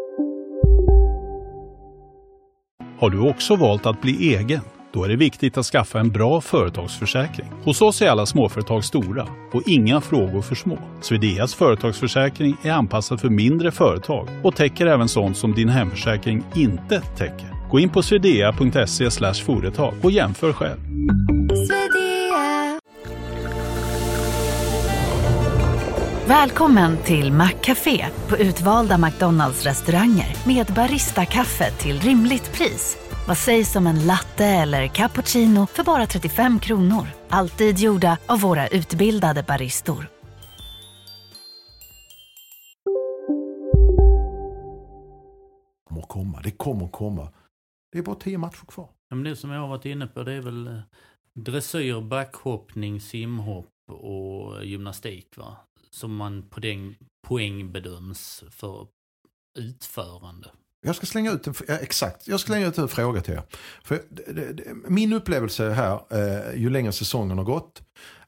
Har du också valt att bli egen? Då är det viktigt att skaffa en bra företagsförsäkring. Hos oss är alla småföretag stora och inga frågor för små. Swedeas företagsförsäkring är anpassad för mindre företag och täcker även sånt som din hemförsäkring inte täcker. Gå in på swedea.se företag och jämför själv. Välkommen till Maccafé på utvalda McDonalds restauranger med Baristakaffe till rimligt pris. Vad sägs om en latte eller cappuccino för bara 35 kronor? Alltid gjorda av våra utbildade baristor. kommer komma. Det kommer komma. Det är bara tio matcher kvar. Ja, men det som jag har varit inne på det är väl eh, dressyr, backhoppning, simhopp och gymnastik va? Som man på poäng bedöms för utförande. Jag ska slänga ut en, ja, exakt, jag ska slänga ut en fråga till er. För det, det, min upplevelse här, eh, ju längre säsongen har gått,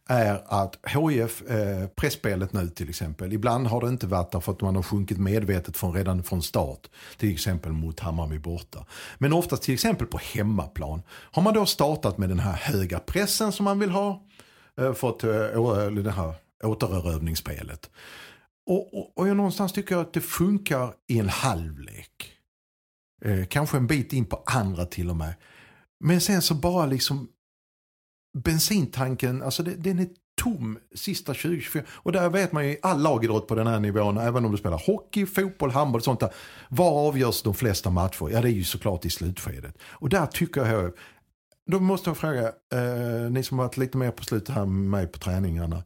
är att HIF, eh, pressspelet nu till exempel, ibland har det inte varit därför att man har sjunkit medvetet från, redan från start. Till exempel mot Hammarby borta. Men oftast till exempel på hemmaplan. Har man då startat med den här höga pressen som man vill ha, eh, för att, eh, det här återerövringsspelet. Och, och, och jag någonstans tycker att det funkar i en halvlek. Eh, kanske en bit in på andra till och med. Men sen så bara liksom bensintanken, alltså det, den är tom sista 20-24. Och där vet man ju i all lagidrott på den här nivån, även om du spelar hockey, fotboll, handboll och sånt där. Var avgörs de flesta matcher? Ja det är ju såklart i slutskedet. Och där tycker jag, då måste jag fråga, eh, ni som varit lite mer på slutet här med mig på träningarna.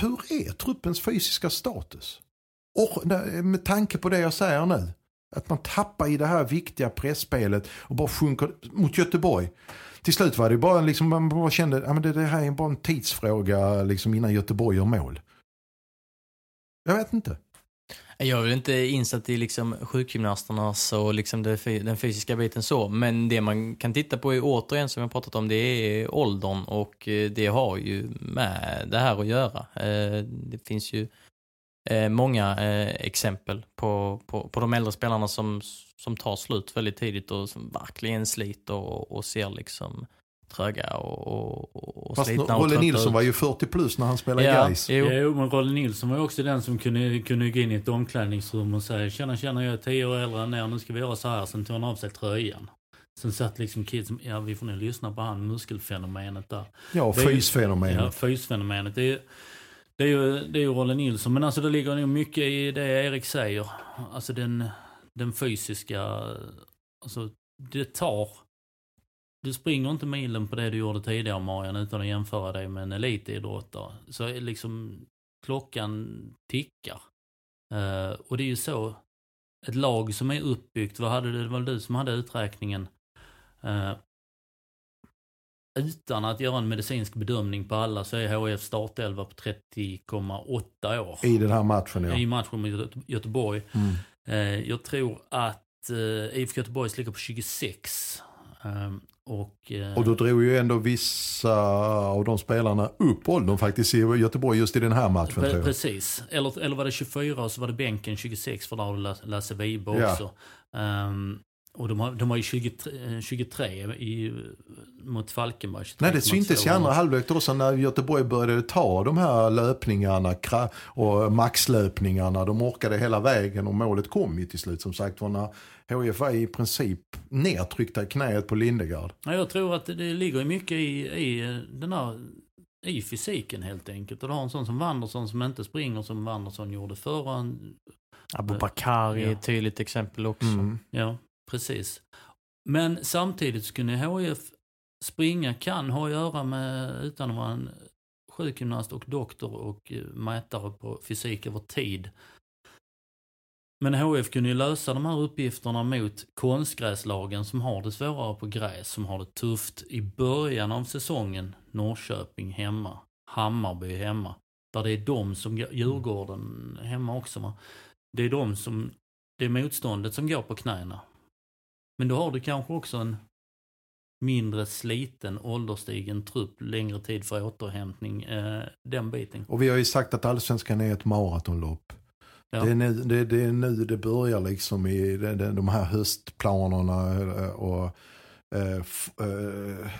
Hur är truppens fysiska status? Och med tanke på det jag säger nu. Att man tappar i det här viktiga pressspelet och bara sjunker mot Göteborg. Till slut var det bara liksom, man bara kände att det, det här är bara en tidsfråga liksom innan Göteborg gör mål. Jag vet inte. Jag är väl inte insatt i liksom sjukgymnasternas och liksom det, den fysiska biten så, men det man kan titta på är återigen som jag pratat om, det är åldern och eh, det har ju med det här att göra. Eh, det finns ju eh, många exempel på, på, på de äldre spelarna som, som tar slut väldigt tidigt och som verkligen sliter och, och ser liksom tröga och, och, och Fast slitna Rolle och Nilsson ut. var ju 40 plus när han spelade Ja, Gais. jo. Jo, men Rolle Nilsson var ju också den som kunde, kunde gå in i ett omklädningsrum och säga tjena, tjena, jag är tio år äldre än er, nu ska vi göra så här. Sen tog han av sig tröjan. Sen satt liksom kidsen, ja vi får nu lyssna på han muskelfenomenet där. Ja, fysfenomenet. Ja, fysfenomenet. Det är, ju- det är ju, det är ju Rolle Nilsson, men alltså det ligger nog mycket i det Erik säger. Alltså den, den fysiska, alltså det tar. Du springer inte milen på det du gjorde tidigare Marian utan att jämföra dig med en elitidrottare. Så liksom klockan tickar. Uh, och det är ju så ett lag som är uppbyggt, vad hade det, det var du som hade uträkningen. Eh, utan att göra en medicinsk bedömning på alla så är HIF startelva på 30,8 år. I den här matchen ja. I matchen mot Göte- Göteborg. Mm. Eh, jag tror att eh, IFK Göteborg ligger på 26. Ehm, och, eh, Och då drog ju ändå vissa av de spelarna upp åldern faktiskt i Göteborg just i den här matchen Pre-. Precis. Eller, eller var det 24 och så var det bänken 26 för där har Lasse- Wibe Ja. också. Och de har, de har ju 23, eh, 23 i, mot Falkenberg. Nej, det syntes i andra halvlek också när Göteborg började ta de här löpningarna och maxlöpningarna. De orkade hela vägen och målet kom ju till slut som sagt var när HIF var i princip nedtryckta i knät på Lindegard. Ja, jag tror att det, ligger mycket i, i eh, den här i fysiken helt enkelt. Och du har en sån som Wanderson som inte springer som Wanderson gjorde förra. En- Abubakar är Ja. ett tydligt exempel också. Mm. Ja, precis. Men samtidigt så kunde HIF springa, kan ha att göra med, utan att vara en sjukgymnast och doktor och eh, mätare på fysik över tid. Men HIF kunde ju lösa de här uppgifterna mot konstgräslagen som har det svårare på gräs, som har det tufft i början av säsongen. Norrköping hemma, Hammarby hemma. Där det är de som, Djurgården hemma också va. Det är de som, det är motståndet som går på knäna. Men då har du kanske också en mindre sliten ålderstigen trupp, längre tid för återhämtning, eh, den biten. Och vi har ju sagt att allsvenskan är ett maratonlopp. Ja. Det, är nu, det, det är nu det börjar liksom i de, de, här höstplanerna eh, och eh, f, eh,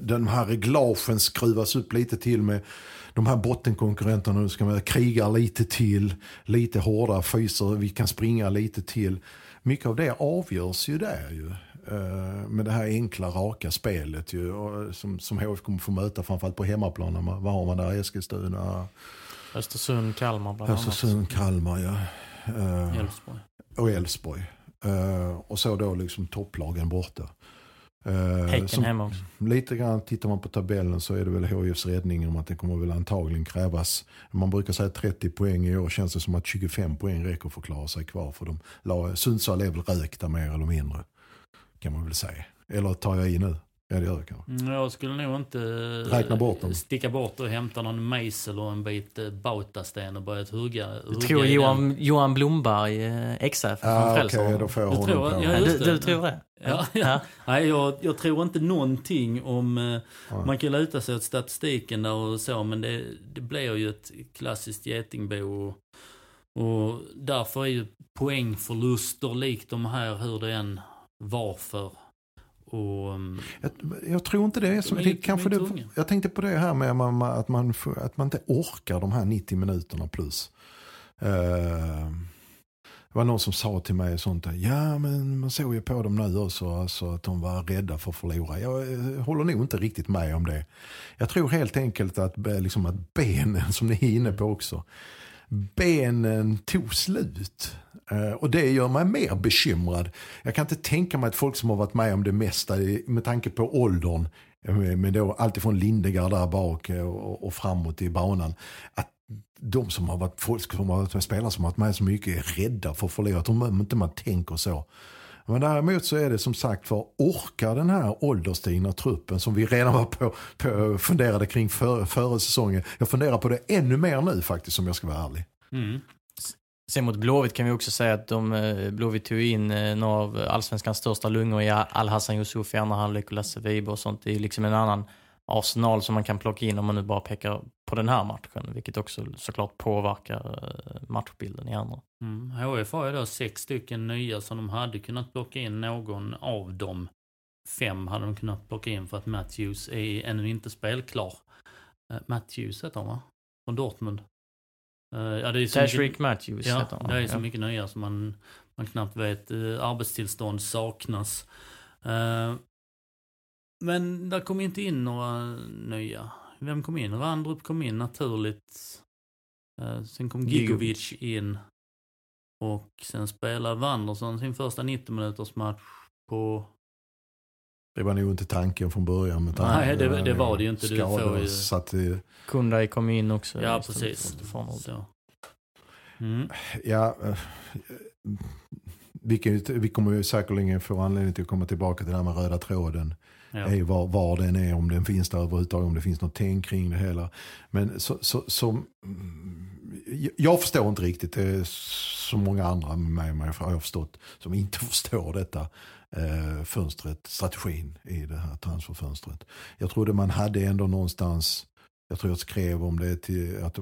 den här reglagen skruvas upp lite till med de här bottenkonkurrenterna. Nu ska man kriga lite till, lite hårdare fyser, vi kan springa lite till. Mycket av det avgörs ju där ju. eh, Med det här enkla, raka spelet ju. Och som, som HF kommer få möta framförallt på hemmaplan. Vad har man där? Eskilstuna, Östersund, Kalmar bland annat. Östersund, Kalmar ja. Eh, Elfsborg. och Elfsborg. Eh, och så då liksom topplagen borta. Eh, Häcken som- hemma också. Lite grann tittar man på tabellen så är det väl HIFs räddning om att det kommer väl antagligen krävas. Man brukar säga 30 poäng i år känns det som att 25 poäng räcker för att klara sig kvar. För de, Sundsvall är väl rökta mer eller mindre. Kan man väl säga. Eller tar jag i nu? Ja det gör jag kanske. Mm, Jag skulle nog inte eh, Räkna bort dem. sticka bort och hämta någon mejsel och en bit eh, bautasten och börja hugga. Jag hugga tror. Johan, Johan Blomberg, eh, XF från Ja, okej, Frälsarna. då får jag Du honom tror- på. ja, Ja, du, det. du tror det? Ja, ja. Nej, jag, jag tror inte någonting om... eh, Man kan luta sig åt statistiken där och så, men det, det blir ju ett klassiskt getingbo. Och, och därför är ju poängförluster likt de här, hur det än varför. Och, mm, Jag, jag tror inte det är så. Det, kanske det, jag tänkte på det här med man, att, man, att man inte orkar de här 90 minuterna plus. Eh, det var någon som sa till mig sånt där, ja men man såg ju på dem nu också alltså, att de var rädda för att förlora. Jag eh, håller nog inte riktigt med om det. Jag tror helt enkelt att, eh, liksom, att benen, som ni är inne på också, benen tog slut. Eh, och det gör mig mer bekymrad. Jag kan inte tänka mig att folk som har varit med om det mesta med tanke på åldern, eh, med då alltifrån Lindegard där bak eh, och, framåt i banan, att de som har varit folk som har varit med spelare som har varit med så mycket är rädda för att förlora. om inte man tänker så. Men däremot så är det som sagt för orkar den här ålderstigna truppen som vi redan var på, på funderade kring före, före säsongen. Jag funderar på det ännu mer nu faktiskt om jag ska vara ärlig. mm. Sen mot Blåvitt kan vi också säga att de, eh, Blåvitt tog in eh, några av allsvenskans största lungor i Al-Hassan Yusuf i andra halvlek och Lasse Wibe och sånt. Det är liksom en annan arsenal som man kan plocka in om man nu bara pekar på den här matchen, vilket också såklart påverkar eh, matchbilden i andra. Mm. HIF har ju då sex stycken nya som de hade kunnat plocka in någon av dem. Fem hade de kunnat plocka in för att Matthews är ännu inte spelklar. Matthews heter han va? Från Dortmund. Uh, ja, det är så mycket, Matthews ja, heter han. det är så ja. mycket nya som man, man knappt vet. Uh, arbetstillstånd saknas. Uh, men där kom inte in några nya. Vem kom in? Randrup kom in naturligt. Uh, sen kom Gigovic in. Och sen spelade Wanderson sin första 90 minuters match på det var nog inte tanken från början. Med Nej, det, det, var det ju inte. Skador, ju... så att det... Kundai kom in också. Ja, precis. Så. Mm. Ja, eh, vi, kan, vi kommer ju säkerligen få anledning till att komma tillbaka till det här med röda tråden. Ja. Är var, var den är, om den finns där överhuvudtaget, om det finns något tänk kring det hela. Men så, så, så, jag förstår inte riktigt, det är så många andra med mig har jag förstått, som inte förstår detta eh, fönstret, strategin i det här transferfönstret. Jag trodde man hade ändå någonstans, jag tror jag skrev om det, till, att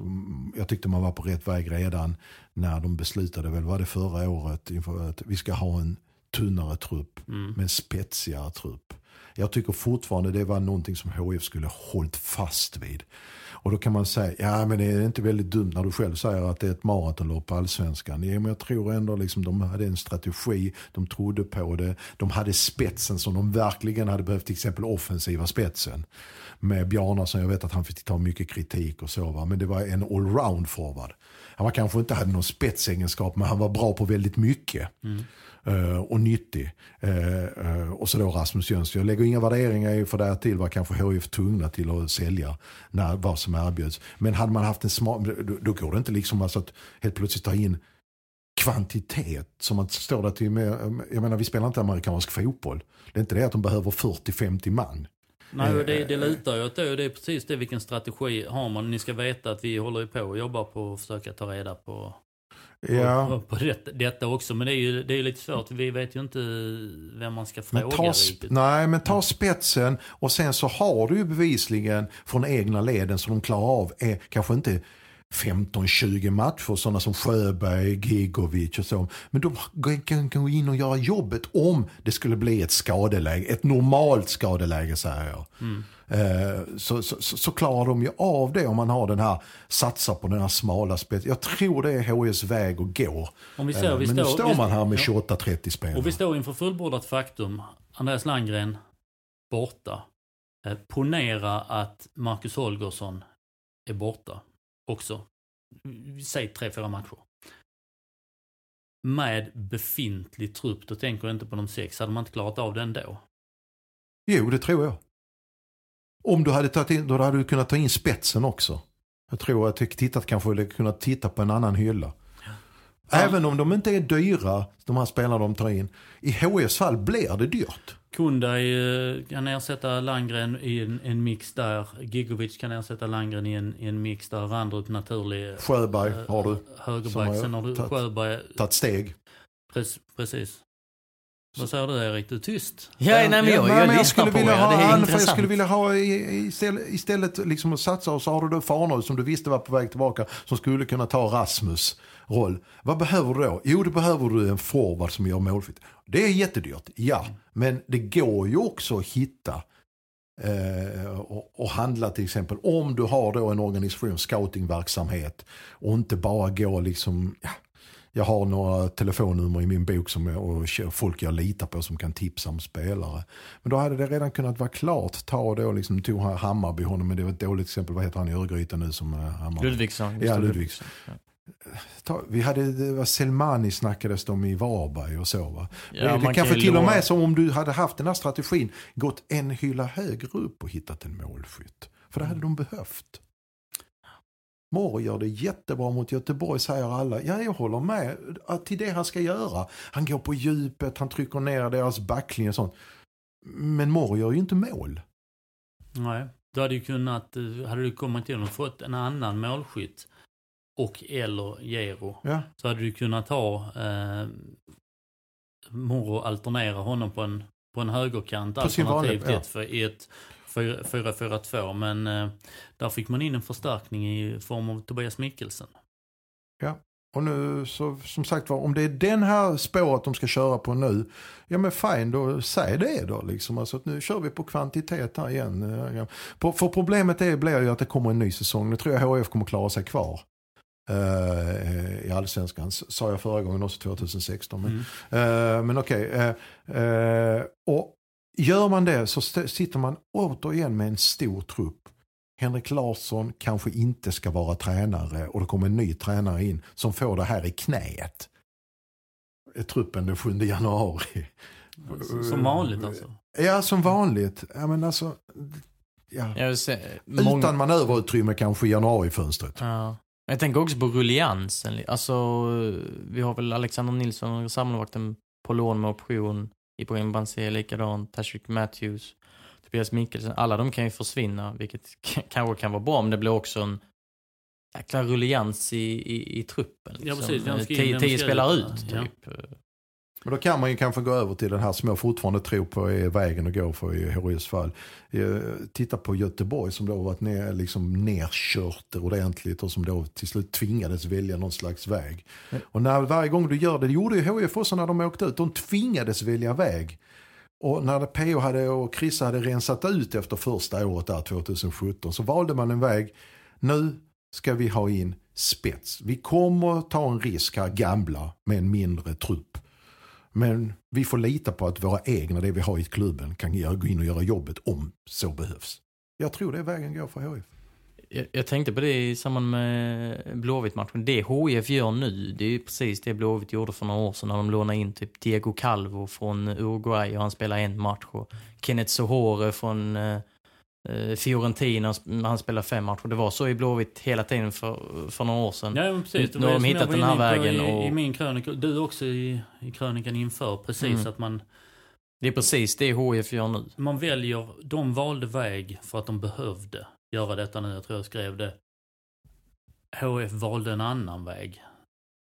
jag tyckte man var på rätt väg redan när de beslutade, väl var det förra året, inför att vi ska ha en tunnare trupp, mm. men spetsigare trupp. Jag tycker fortfarande det var någonting som HF skulle hållit fast vid. Och då kan man säga, ja men det är inte väldigt dumt när du själv säger att det är ett maratonlopp på allsvenskan. Ja, men jag tror ändå liksom de hade en strategi, de trodde på det, de hade spetsen som de verkligen hade behövt, till exempel offensiva spetsen. Med Bjarnason, jag vet att han fick ta mycket kritik och så va, men det var en allround forward. Han var kanske inte hade någon spetsegenskap, men han var bra på väldigt mycket. Mm. Uh, och nyttig. Uh, uh, och så då Rasmus Jönsson. Jag lägger inga värderingar i för det till var kanske HIF tvungna till att sälja när, vad som erbjöds. Men hade man haft en smart, då, då går det inte liksom alltså att helt plötsligt ta in kvantitet som man står där till med, jag menar vi spelar inte amerikansk fotboll. Det är inte det att de behöver 40-50 man. Nej, det, det lutar ju åt det. Det är precis det, vilken strategi har man? Ni ska veta att vi håller på och jobbar på att försöka ta reda på ja. på, det, detta också. Men det är ju det är lite svårt. Vi vet ju inte vem man ska fråga men ta, riktigt. Nej, men ta spetsen och sen så har du ju bevisligen från egna leden som de klarar av är kanske inte 15-20 matcher, sådana som Sjöberg, Gigovic och så. Men de kan gå in och göra jobbet om det skulle bli ett skadeläge, ett normalt skadeläge säger jag. Mm. Eh, så, så, så, klarar de ju av det om man har den här, satsar på den här smala spelet. Jag tror det är HS väg att gå. Om vi står, vi Men nu står man här med 28-30 spelare. Och vi står inför fullbordat faktum. Andreas Landgren borta. Eh, ponera att Marcus Holgersson är borta också. Säg tre, fyra matcher. Med befintlig trupp, då tänker jag inte på de sex. Hade man inte klarat av den då? Jo, det tror jag. Om du hade tagit in, då hade du kunnat ta in spetsen också. Jag tror att jag tittat kanske eller kunnat titta på en annan hylla. Även om de inte är dyra, de här spelarna de tar in. I HIFs fall blir det dyrt. Kundai eh, kan ersätta Landgren i en, en mix där. Gigovic kan ersätta Landgren i en, i en mix där. Randrup naturlig. Eh, Sjöberg äh, har du. Högerback. Sen har du tatt, Sjöberg. Tagit steg. Precis. Vad säger du Erik? Du är tyst. Ja, nej, men jag, jag, jag lyssnar på vilja er. Det är han, intressant. Jag skulle vilja ha istället, istället liksom att satsa och så har du då Farnerud som du visste var på väg tillbaka som skulle kunna ta Rasmus roll. Vad behöver du då? Jo, då behöver du en forward som gör målfritt. Det är jättedyrt, ja. Men det går ju också att hitta eh, och, och, handla till exempel om du har då en organisation, scoutingverksamhet och inte bara gå liksom, ja, jag har några telefonnummer i min bok som jag, och folk jag litar på som kan tipsa om spelare. Men då hade det redan kunnat vara klart. Ta då liksom, tog Hammarby honom, men det var ett dåligt exempel. Vad heter han i Örgryte nu som uh, Hammarby? Ludvigsson. Ja, Ludvigsson. Vi hade, det var Selmani snackades de i Varberg och så va. Ja, det kanske till och med som om du hade haft den här strategin, gått en hylla högre upp och hittat en målskytt. För det hade de behövt. Moro gör det jättebra mot Göteborg säger alla. Ja, jag håller med till det han ska göra. Han går på djupet, han trycker ner deras backlinje och sånt. Men Moro gör ju inte mål. Nej, du hade ju kunnat, hade du kommit till och fått en annan målskytt och eller Gero. Ja. Så hade du kunnat ha eh, Moro alternera honom på en, på en högerkant På alternativt vanliga, ett för, i ett 4-4-2. Men eh, där fick man in en förstärkning i form av Tobias Mikkelsen. Och nu så som sagt var, om det är den här spåret de ska köra på nu, ja men fine då säg det då liksom. Alltså att nu kör vi på kvantitet här igen. För problemet är, blir ju att det kommer en ny säsong. Nu tror jag HF kommer klara sig kvar. Eh, I allsvenskan, sa jag förra gången också 2016. Men, Mm. Eh, men okej. eh, eh, och gör man det så sitter man återigen med en stor trupp. Henrik Larsson kanske inte ska vara tränare och det kommer en ny tränare in som får det här i knät. Eh, Truppen den 7 januari. Som vanligt alltså. Ja, som vanligt. Ja, men alltså, ja. Säga, många- Utan manöverutrymme kanske i januarifönstret. Ja. Jag tänker också på rulliansen. Alltså, vi har väl Alexander Nilsson, sammanvakten på lån med option. Ibrahim Banse likadant, Tashrik Matthews, Tobias Mikkelsen. Alla de kan ju försvinna, vilket kanske kan vara bra, men det blir också en jäkla rullians i, i, i truppen. Liksom. Ja, precis. Tio spelare ut? ut, Ja. Men då kan man ju kanske gå över till den här som jag fortfarande tror på är vägen att gå för i HIs fall. Eh, Titta på Göteborg som då varit ner, liksom nerkört ordentligt och som då till slut tvingades välja någon slags väg. Och när, varje gång du gör det, det gjorde ju HIF också när de åkte ut, de tvingades välja väg. Och när PO hade och Chris hade rensat ut efter första året där 2017 så valde man en väg. Nu ska vi ha in spets. Vi kommer ta en risk här gamla med en mindre trupp. Men vi får lita på att våra egna, det vi har i klubben, kan gå in och göra jobbet om så behövs. Jag tror det är vägen går för HIF. Jag, jag tänkte på det i samband med Blåvitt-matchen. Det HIF gör nu, det är ju precis det Blåvitt gjorde för några år sedan när de lånade in typ Diego Calvo från Uruguay och han spelar en match. Och Kenneth Sohore från eh, Fiorentina, han spelar fem matcher. Det var så i Blåvitt hela tiden för, för några år sedan. Ja, precis. Det Nu har de hittat den här vägen. I, I Och min krönika, du också i, i krönikan inför, precis Mm. att man, det är precis det HIF gör nu. man väljer, de valde väg för att de behövde göra detta nu. Jag tror jag skrev det. HF valde en annan väg.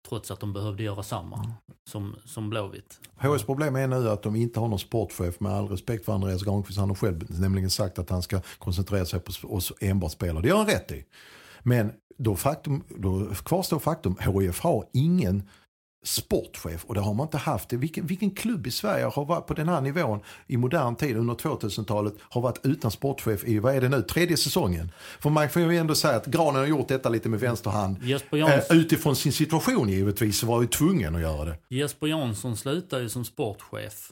Trots att de behövde göra samma som, som Blåvitt. HIs problem är nu att de inte har någon sportchef med all respekt för Andreas Granqvist. Han har själv nämligen sagt att han ska koncentrera sig på oss enbart spelare. Det gör han rätt i. Men då, faktum, då kvarstår faktum, HIF har ingen sportchef och det har man inte haft. Vilken, vilken klubb i Sverige har varit på den här nivån i modern tid under 2000-talet har varit utan sportchef i, vad är det nu, tredje säsongen? För man får ju ändå säga att Granen har gjort detta lite med vänster hand. Eh, utifrån sin situation givetvis så var ju tvungen att göra det. Jesper Jansson slutade ju som sportchef.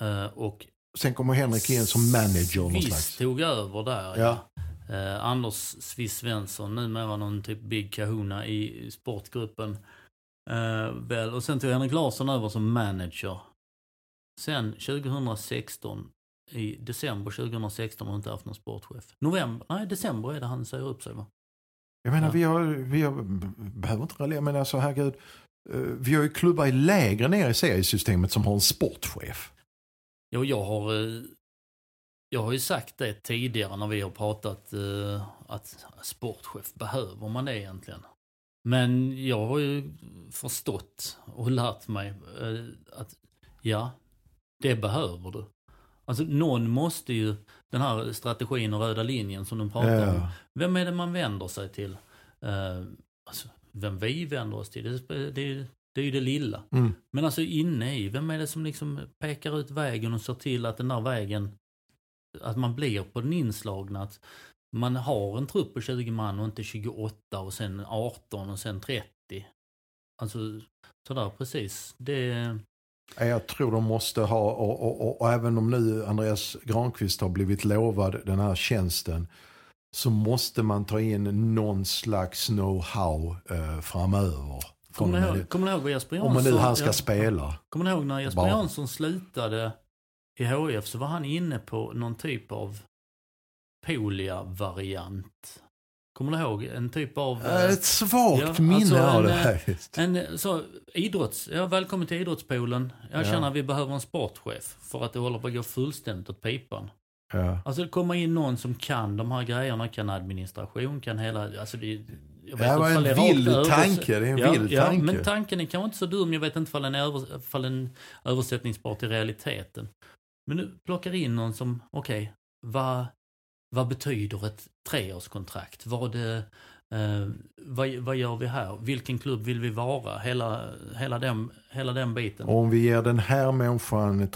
Eh, och Sen kommer Henrik in som manager slags. tog över där. Ja. Eh, Anders Swiss Svensson, numera någon typ Big Kahuna i sportgruppen. Eh, väl. Och sen tog Henrik Larsson över som manager. Sen 2016, i december 2016 har han inte haft någon sportchef. November, nej december är det han säger upp sig va? Jag menar Ja. vi har, vi har, behöver inte raljera men alltså herregud. eh, Vi har ju klubbar i lägre ner i seriesystemet som har en sportchef. Jo, jag har, eh, jag har ju sagt det tidigare när vi har pratat eh, att sportchef, behöver man det egentligen? Men jag har ju förstått och lärt mig eh, att ja, det behöver du. Alltså någon måste ju, den här strategin och röda linjen som de pratar om, Ja. vem är det man vänder sig till? Eh, alltså, vem vi vänder oss till, det, det, det är ju det lilla. Mm. Men alltså inne i, vem är det som liksom pekar ut vägen och ser till att den där vägen, att man blir på den inslagna. Att man har en trupp på 20 man och inte 28 och sen 18 och sen 30. Alltså sådär precis. Det, Jag tror de måste ha, och, och, och, och även om nu Andreas Granqvist har blivit lovad den här tjänsten så måste man ta in någon slags know-how eh, framöver. kommer, ni ihåg, kommer ni ihåg vad Jesper Jansson... om man nu han ska ja, spela. Kommer ni ihåg när Jesper Bara. Jansson slutade i HIF så var han inne på någon typ av Polia-variant. Kommer du ihåg? En typ av... eh, Ett svagt Ja, minne alltså av det eh, här. En eh, så, idrotts... Ja, välkommen till idrottspoolen. Jag Ja. känner att vi behöver en sportchef för att det håller på att gå fullständigt åt pipan. Ja. Alltså det kommer in någon som kan de här grejerna, kan administration, kan hela... Alltså det, Jag Det här var en det vild tanke, det är en ja, vild ja, tanke. Men tanken är kanske inte så dum. Jag vet inte ifall den är, över, den översättningsbar till realiteten. Men nu plockar in någon som, okej, vad, vad betyder ett treårskontrakt? Vad, eh, eh, vad, vad gör vi här? Vilken klubb vill vi vara? Hela, hela, den, hela den biten. Om vi ger den här människan,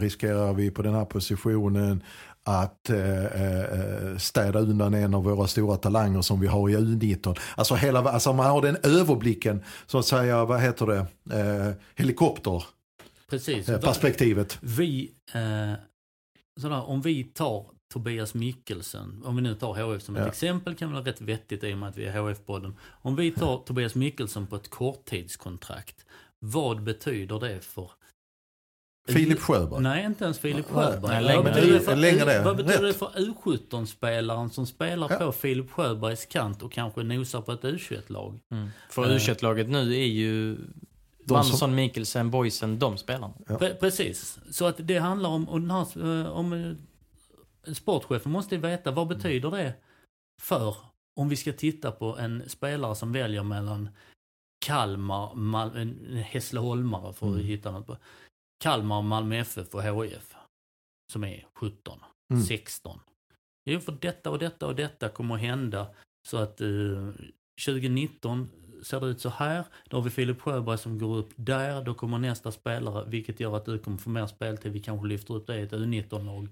riskerar vi på den här positionen att eh, eh, städa undan en av våra stora talanger som vi har i U19. Alltså, hela, alltså man har den överblicken, så att säga, vad heter det, eh, Precis. helikopterperspektivet. Vi, eh, sådär, om vi tar Tobias Mikkelsen, om vi nu tar HF som ett Ja. exempel kan vara rätt vettigt i och med att vi är HF-podden. Om vi tar Tobias Mikkelsen på ett korttidskontrakt, vad betyder det för Filip Sjöberg. Nej, inte ens Filip Sjöberg. nej, vad betyder det för, Längre ner. vad betyder det Rätt. för U17-spelaren som spelar Ja. på Filip Sjöbergs kant och kanske nosar på ett U21-lag? Mm. För Eh. U21-laget nu är ju som- Andersson, Mikkelsen, Boysen, de spelarna. Ja. Pre- precis. Så att det handlar om, och den här, om sportchefen måste ju veta vad betyder det för om vi ska titta på en spelare som väljer mellan Kalmar, Mal- en Hässleholmare för att Mm. hitta något på. Kalmar, Malmö FF och HIF. Som är 17, Mm. 16. Jo, för detta och detta och detta kommer att hända. Så att eh, 2019 ser det ut så här. Då har vi Filip Sjöberg som går upp där. Då kommer nästa spelare, vilket gör att du kommer få mer speltid. Vi kanske lyfter upp det i ett U19-lag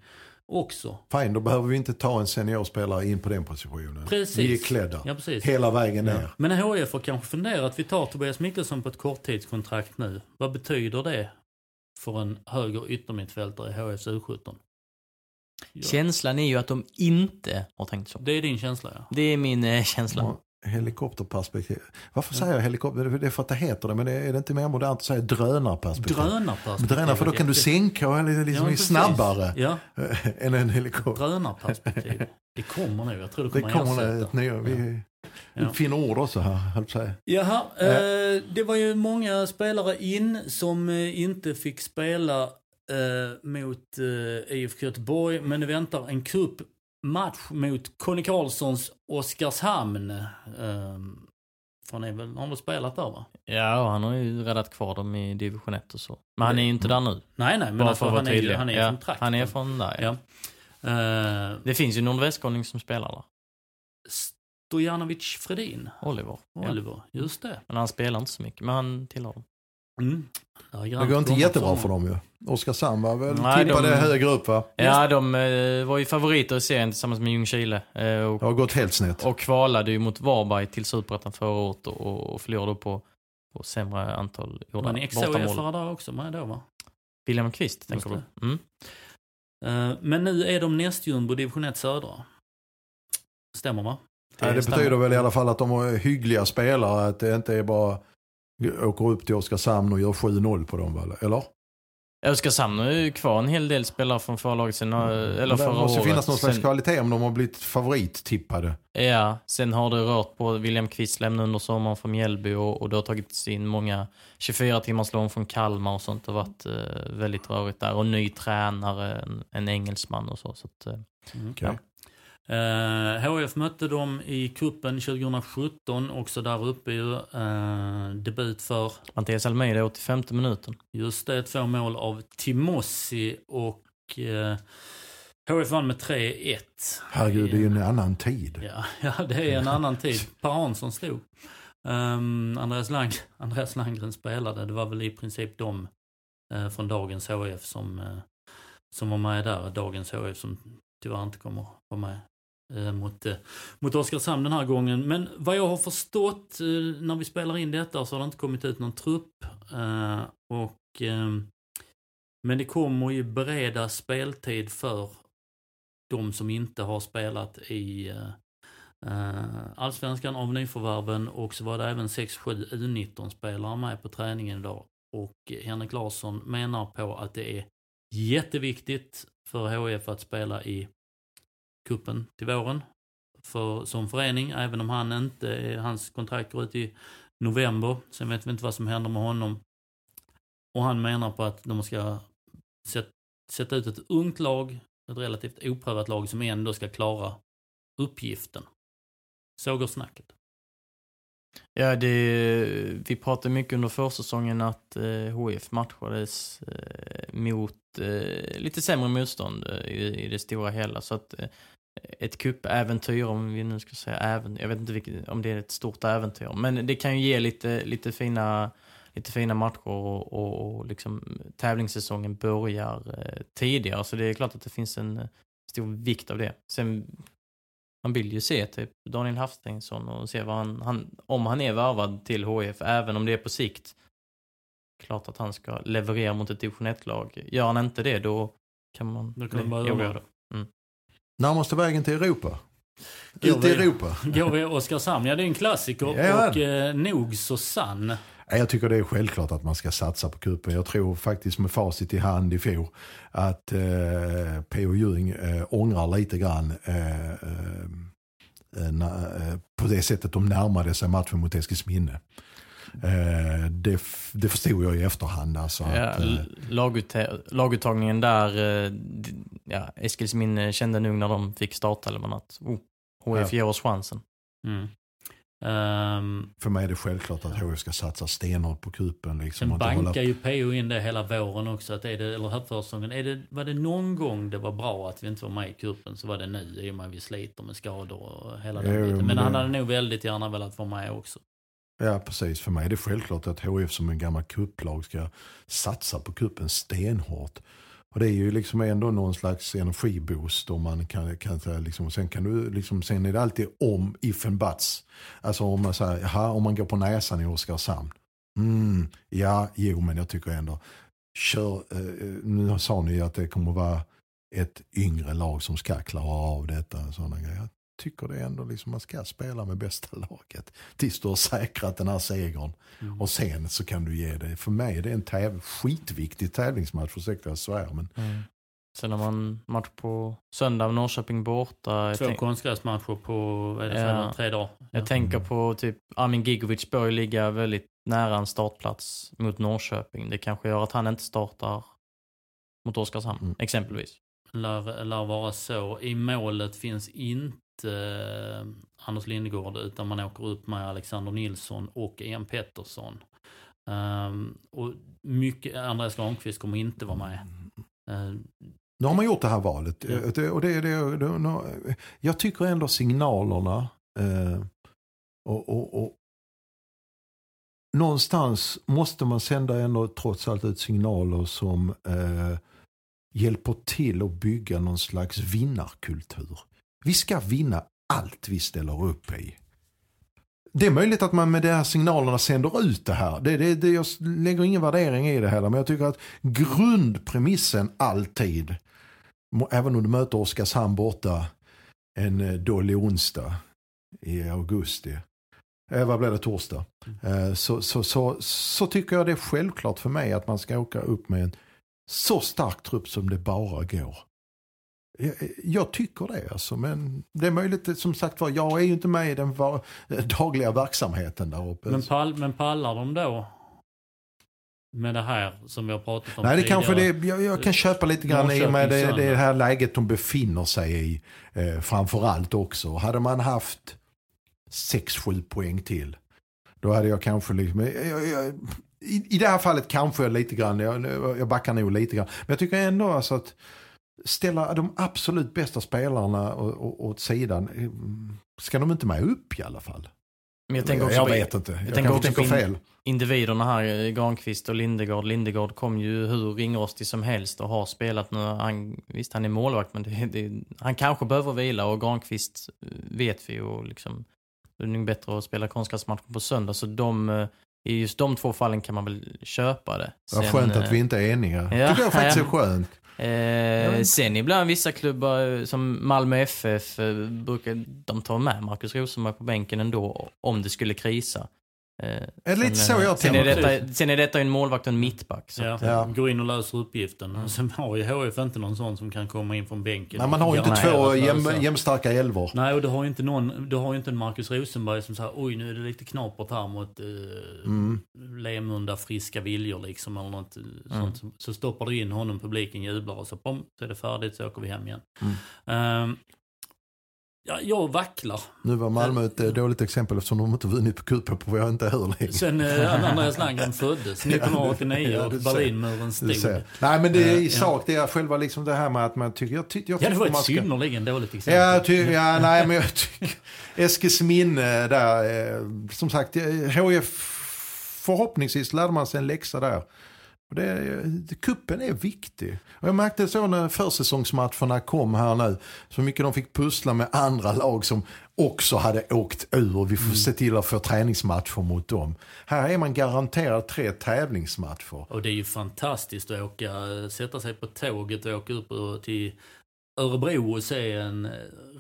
också. Fine, då behöver vi inte ta en seniorspelare in på den positionen. Precis. Vi är klädda. Ja, precis. Hela vägen ner. Ja. Men HIF har kanske funderat, vi tar Tobias Mikkelsen på ett korttidskontrakt nu. Vad betyder det för en höger yttermittfältare i HFs U17? Ja. Känslan är ju att de inte har tänkt så. Det är din känsla ja. Det är min eh, känsla. Helikopterperspektiv. Varför säger jag helikopter? Det är för att det heter det, men det är det inte mer modernt att säga drönarperspektiv? Drönarperspektiv. Drönare, för då kan du sänka eller liksom Ja, snabbare Ja, än en helikopter. drönarperspektiv. Det kommer nog, jag tror det Det kommer, kommer ersätta. ett nya, vi, Ja. finner ord också här, höll säga. Jaha, eh, det var ju många spelare in som eh, inte fick spela eh, mot eh, IFK Göteborg, men det väntar en cupmatch mot Conny Karlssons Oskarshamn. Eh, för han är väl, har väl spelat där va? Ja, och han har ju räddat kvar dem i division 1 och så. Men han är ju inte där nu. Nej, nej, men Bara alltså, för att han, är, ju- han är ja, från trakten. Han är från där, ja. Ja. Eh, Det finns ju någon västskåning som spelar där. Stojanovic Fredin, Oliver. Ja. Oliver, just det. Men han spelar inte så mycket, men han tillhör dem. Mm. Det går inte jättebra för dem ju. Oskarshamn var väl Nej, tippade de- högre upp va? Ja, de eh, var ju favoriter i serien tillsammans med Ljungskile. Eh, och, Det har gått helt snett. och kvalade ju mot Varberg till Superettan förra året och, och förlorade på, på sämre antal gjorda Men bortamål. XHF där också med då va? William Kvist, tänker du? Mm. Eh, Men nu är de nästjumbo division 1 södra. Stämmer va? Nej, det stämmer. betyder väl i alla fall att de har hyggliga spelare. Att det inte är bara åker upp till Oskarshamn och gör 7-0 på dem väl? Eller? Oskarshamn har ju kvar en hel del spelare från förra laget sen, eh, eller det förra måste året. finnas någon slags sen, kvalitet om de har blivit favorittippade. Ja, sen har det rört på William Kvist lämnade under sommaren från Mjällby och, och det har tagits in många 24 timmars lån från Kalmar och sånt. Det har varit eh, väldigt rörigt där. Och ny tränare, en, en engelsman och så. så att, eh, Mm. Okej. Eh, HF mötte dem i kuppen 2017, också där uppe ju. Eh, debut för, Mattias Almeida 85 minuten. just det, två mål av Timossi och eh, HF vann med 3-1. Herregud, det är ju en annan tid. Ja, ja, det är en annan tid. Per Hansson stod. Um, Andreas, Lang, Andreas Landgren spelade. Det var väl i princip de eh, från dagens HF som, eh, som var med där. Dagens HF som tyvärr inte kommer vara med eh, Eh, mot, eh, mot Oskarshamn den här gången. Men vad jag har förstått eh, när vi spelar in detta så har det inte kommit ut någon trupp. Och, ehm, men det kommer ju bereda speltid för de som inte har spelat i allsvenskan av nyförvärven och så var det även 6-7 U19-spelare med på träningen idag. Och Henrik Larsson menar på att det är jätteviktigt för HIF att spela i kuppen till våren för, som förening, även om han inte, hans kontrakt går ut i november. Sen vet vi inte vad som händer med honom. Och han menar på att de ska sätta, sätta ut ett ungt lag, ett relativt oprövat lag som ändå ska klara uppgiften. Så går snacket. Ja, det, vi pratade mycket under försäsongen att eh, HF matchades eh, mot eh, lite sämre motstånd eh, i, i det stora hela. Så att eh, ett kuppäventyr, om vi nu ska säga även, jag vet inte vilket, om det är ett stort äventyr, men det kan ju ge lite, lite fina lite fina matcher och, och, och liksom tävlingssäsongen börjar eh, tidigare. Så det är klart att det finns en stor vikt av det. Sen man vill ju se typ Daniel Hafsteinsson och se vad han, han, om han är värvad till HF, även om det är på sikt. Klart att han ska leverera mot ett division 1-lag. Gör han inte det då kan man då kan bli mm. Närmaste vägen till Europa? Ut i Europa? Går vi Oskarshamn? Ja, det är en klassiker ja. och eh, nog så sann. Jag tycker det är självklart att man ska satsa på kuppen. Jag tror faktiskt med facit i hand i fjol att eh, P.O. Ljung eh, ångrar lite grann eh, eh, eh, på det sättet de närmade sig matchen mot Eskilsminne. Eh, det, det förstod jag i efterhand. Alltså ja, att, eh, laguttagningen där, eh, ja, Eskilsminne kände nog när de fick startelvan att oh, HF ja. ger oss chansen. Mm. Um, För mig är det självklart att HF ska satsa stenhårt på kupen. Liksom, sen bankar hålla... ju PO in det hela våren också. Att är det, eller här försäsongen. Är det, var det någon gång det var bra att vi inte var med i kupen så var det nu. I och med att vi sliter med skador och hela den biten. Men, men han hade nog väldigt gärna velat vara med också. Ja precis, för mig är det självklart att HF som en gammal kupplag ska satsa på kuppen stenhårt. Och det är ju liksom ändå någon slags energiboost. och man kan, kan, liksom, sen, kan du, liksom, sen är det alltid om, if and buts. Alltså om man, säger, här, om man går på näsan i Oskarshamn. Mm, ja, jo men jag tycker ändå, kör, eh, nu sa ni att det kommer vara ett yngre lag som ska klara av detta. Sådana grejer tycker det ändå liksom man ska spela med bästa laget. Tills du har säkrat den här segern. Mm. Och sen så kan du ge det. För mig är det en täv skitviktig tävlingsmatch, ursäkta jag svär. Men... Mm. Sen har man match på söndag, Norrköping borta. Två konstgräsmatcher på vad är det, ja. tre dagar. Jag tänker på typ, Amin Gigovic bör ju ligga väldigt nära en startplats mot Norrköping. Det kanske gör att han inte startar mot Oskarshamn, mm. exempelvis. Lär, lär vara så. I målet finns inte eh, Anders Lindegård utan man åker upp med Alexander Nilsson och Ian Pettersson. Um, och mycket, Andreas Granqvist kommer inte vara med. Uh, nu har man gjort det här valet. Ja. Det, och det, det, det, jag tycker ändå signalerna eh, och, och, och, någonstans måste man sända ändå trots allt ut signaler som eh, hjälper till att bygga någon slags vinnarkultur. Vi ska vinna allt vi ställer upp i. Det är möjligt att man med de här signalerna sänder ut det här. Det, det, det, jag lägger ingen värdering i det heller. Men jag tycker att grundpremissen alltid, även om du möter Oskarshamn borta en eh, dålig onsdag i augusti. Eh, vad blir det, torsdag? Eh, så, så, så, så tycker jag det är självklart för mig att man ska åka upp med en så stark trupp som det bara går. Jag, tycker det alltså, men det är möjligt, som sagt var, jag är ju inte med i den var, dagliga verksamheten där uppe. Men, pall, men pallar de då? Med det här som vi har pratat om Nej, det kanske det, jag, jag kan köpa lite grann i och med det, det här läget de befinner sig i. Eh, framförallt också. Hade man haft 6-7 poäng till. Då hade jag kanske liksom, jag, jag, i, i det här fallet kanske jag lite grann, jag, jag backar nog lite grann. Men jag tycker ändå alltså att ställa de absolut bästa spelarna åt sidan. Ska de inte med upp i alla fall? Men jag, tänker också jag vet inte. Jag, jag tänker också tänker fel. Individerna här, Granqvist och Lindegård. Lindegård kom ju hur ringrostig som helst och har spelat nu. Han, visst, han är målvakt, men det, det, han kanske behöver vila och Granqvist eh, vet vi och liksom, det är nog bättre att spela konstgräsmatchen på söndag. Så de, eh, i just de två fallen kan man väl köpa det. Vad skönt att vi inte är eniga. Ja, tycker jag faktiskt är skönt. Eh, sen ibland vissa klubbar eh, som Malmö FF eh, brukar de ta med Marcus Rosenberg på bänken ändå om det skulle krisa. Eh, lite så jag sen är, detta, sen är detta en målvakt och en mittback. Så ja, ja. Går in och löser uppgiften. Mm. Sen har ju HF inte någon sån som kan komma in från bänken. Nej, man har ju inte två jäm, jämnstarka elvor. Nej, och du har ju inte någon, du har ju inte en Marcus Rosenberg som säger oj nu är det lite knapert här mot eh, mm. Lemunda friska viljor liksom. Eller något mm. sånt. Så stoppar du in honom, publiken jublar och så, bom, så är det färdigt så åker vi hem igen. Mm. Um, Ja, jag vacklar. Nu var Malmö ett eh, dåligt exempel eftersom de inte vunnit på kuppen på vad jag inte hör längre. Sen eh, Andreas Landgren föddes 1989 Ja, och. Berlinmuren stod. Nej men det är Eh, i ja. sak, det är själva liksom det här med att man tycker, jag, ty, jag Ja, det var ett ska... synnerligen dåligt exempel. Ja, ty, ja, nej men jag tycker Eskilsminne där, eh, som sagt, eh, HF förhoppningsvis lärde man sig en läxa där. Och Det, det, kuppen är viktig. Och jag märkte så när försäsongsmatcherna kom här nu, så mycket de fick pussla med andra lag som också hade åkt ur. Vi får se till att få träningsmatcher mot dem. Här är man garanterad tre tävlingsmatcher. Och det är ju fantastiskt att åka, sätta sig på tåget och åka upp till Örebro och se en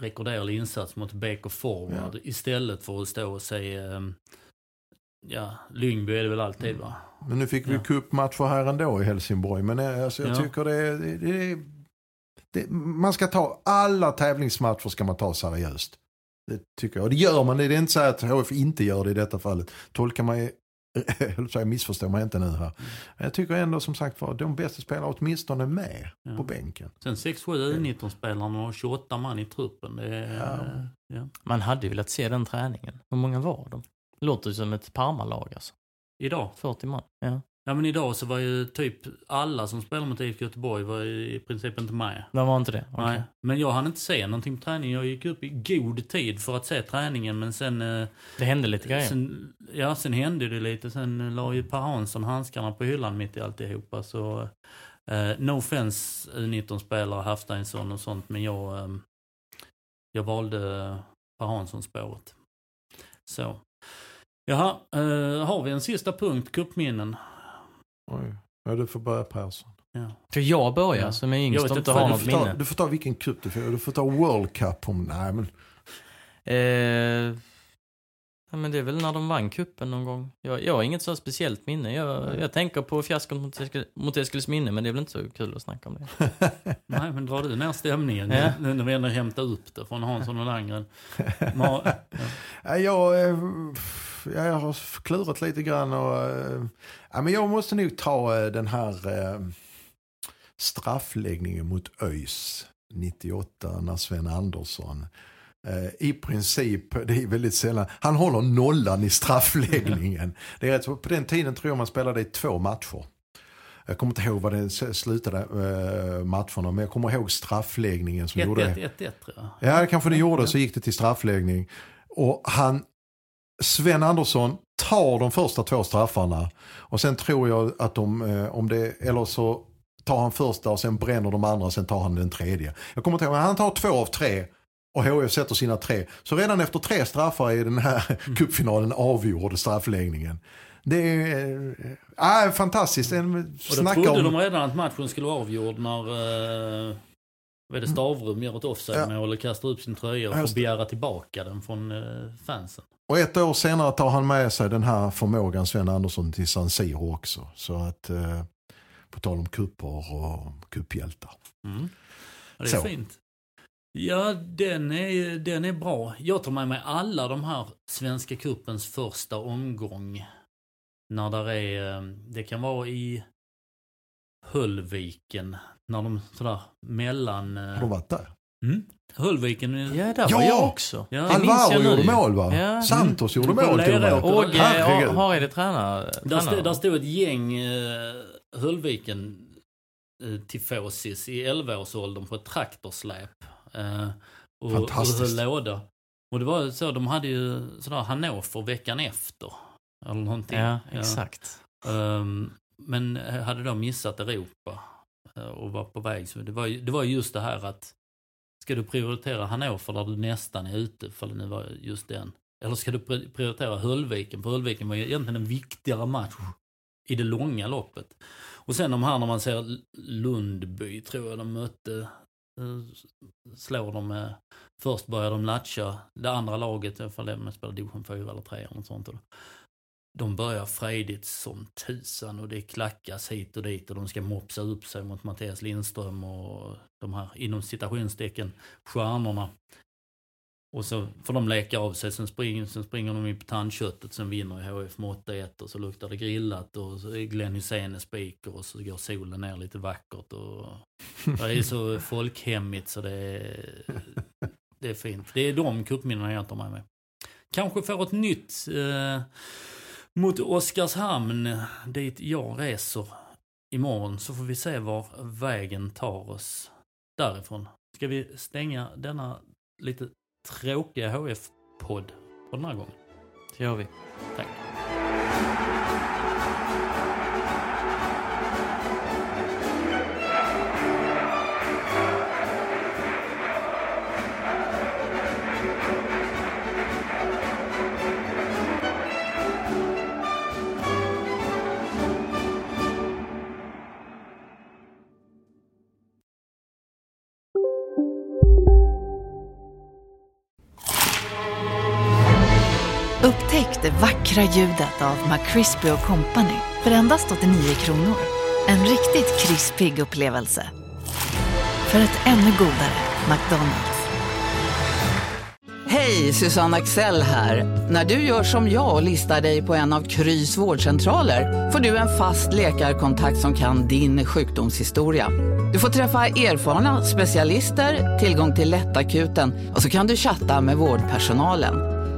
rekorderlig insats mot BK Forward istället för att stå och se, eh, ja, Lyngby är det väl alltid va? Men nu fick vi Ja. cupmatcher här ändå i Helsingborg. Men eh, alltså, jag Ja. tycker det, är- det, det, det, man ska ta, alla tävlingsmatcher ska man ta seriöst. Det tycker jag. Och det gör man, det är inte så att HF inte gör det i detta fallet. Tolkar man, jag missförstår man inte nu här. Mm. Jag tycker ändå som sagt var, de bästa spelarna åtminstone med Ja. på bänken. Sen 6-7 U19-spelarna och 28 man i truppen. Det är, Ja. ja. Man hade ju velat se den träningen. Hur många var de? Låter ju som ett Parma-lag alltså. Idag? 40 man. Ja. Ja men idag så var ju typ alla som spelar mot IFK Göteborg var i princip inte med. De var inte det? Okej. Nej, men jag hann inte se någonting på träningen. Jag gick upp i god tid för att se träningen men sen... eh, Det hände lite grejer. sen ja, sen hände det lite. Sen eh, la ju Per Hansson handskarna på hyllan mitt i alltihopa. Så, eh, no offense U19-spelare, Hafsteinsson och sånt, men jag, eh, jag valde Per Hansson-spåret. Så. Jaha, eh, har vi en sista punkt, kuppminnen? Oj. Ja, du får börja Persson. Ja. För jag börjar Ja. som är Jag yngst vet och inte har något får, ta, minne. du får ta vilken cup du får. Du får ta World Cup. Om, nej, men, Eh, ja, men det är väl när de vann kuppen någon gång. Jag, jag har inget så speciellt minne. Jag, jag tänker på fiaskot mot, Eskil, mot Eskilsminne, men det är väl inte så kul att snacka om det. Nej, men drar du ner stämningen Ja. nu när vi ändå hämtar upp det från Hansson och Landgren? Ma- Ja, jag, eh, jag har klurat lite grann och eh, ja, men jag måste nog ta eh, den här straffläggningen mot ÖIS 98 när Sven Andersson i princip, det är väldigt sällan, han håller nollan i straffläggningen. Det är rätt, på den tiden tror jag man spelade i två matcher. Jag kommer inte ihåg vad det s- slutade eh, matcherna, men jag kommer ihåg straffläggningen som gjorde det. 1-1, 1-1 tror jag. Ja, det kanske det gjorde. Så gick det till straffläggning. Och han, Sven Andersson tar de första två straffarna. Och sen tror jag att de, eh, om det, eller så tar han första och sen bränner de andra och sen tar han den tredje. Jag kommer inte ihåg, men han tar två av tre. Och HF sätter sina tre. Så redan efter tre straffar är den här cupfinalen avgjord, straffläggningen. Det är äh, fantastiskt. En, Och då trodde om... de redan att matchen skulle vara avgjord när eh, vad det, Stavrum gör ett offside-mål och kastar upp sin tröja och får begära tillbaka den från eh, fansen. Och ett år senare tar han med sig den här förmågan Sven Andersson till San Siro också. Så att, eh, på tal om kupper och kupphjältar. Mm. Ja, det är Så. fint. Ja, den är, den är bra. Jag tar med mig alla de här Svenska cupens första omgång. När där är, eh, det kan vara i Höllviken. När de sådär mellan... eh, Har du varit där? Mm. Höllviken. Ja, där Ja! var jag också. Ja. Alvaro gjorde mål va? Ja. Santos gjorde Mm. mål till och med. Eh, Hareide tränar. Där, stod, där stod ett gäng eh, Höllviken tifosis i 11-årsåldern på ett traktorsläp. Eh, och, och Fantastiskt. höll låda. Och det var så, de hade ju sådär Hannover veckan efter. Eller någonting. Ja, exakt. Ehm, men hade då missat Europa eh, och var på väg. Så det var det var ju just det här att ska du prioritera Hannover där du nästan är ute, för det nu var just den. Eller ska du pri- prioritera Höllviken? För Höllviken var ju egentligen en viktigare match i det långa loppet. Och sen de här när man ser Lundby, tror jag de mötte, Eh, slår de med, först börjar de latcha det andra laget, ifall de spelar division 4 eller 3 eller något sånt. De börjar frejdigt som tusan och det klackas hit och dit och de ska mopsa upp sig mot Mattias Lindström och de här inom citationstecken stjärnorna. Och så får de leka av sig, sen springer, sen springer de in på tandköttet, sen vinner HF med 8-1 och så luktar det grillat och Glenn Hysén är speaker och så går solen ner lite vackert och det är så folkhemmigt så det är det är fint. Det är de cupminnena jag tar med mig. Kanske får ett nytt eh, mot Oskarshamn dit jag reser imorgon så får vi se var vägen tar oss därifrån. Ska vi stänga denna lite tråkiga HF-podd för den här gången? Det gör vi. Tack. Vackra ljudet av McCrispy Company för endast 89 kronor. En riktigt krispig upplevelse. För ett ännu godare McDonalds. Hej, Susanne Axel här. När du gör som jag och listar dig på en av Krys vårdcentraler får du en fast läkarkontakt som kan din sjukdomshistoria. Du får träffa erfarna specialister, tillgång till lättakuten och så kan du chatta med vårdpersonalen.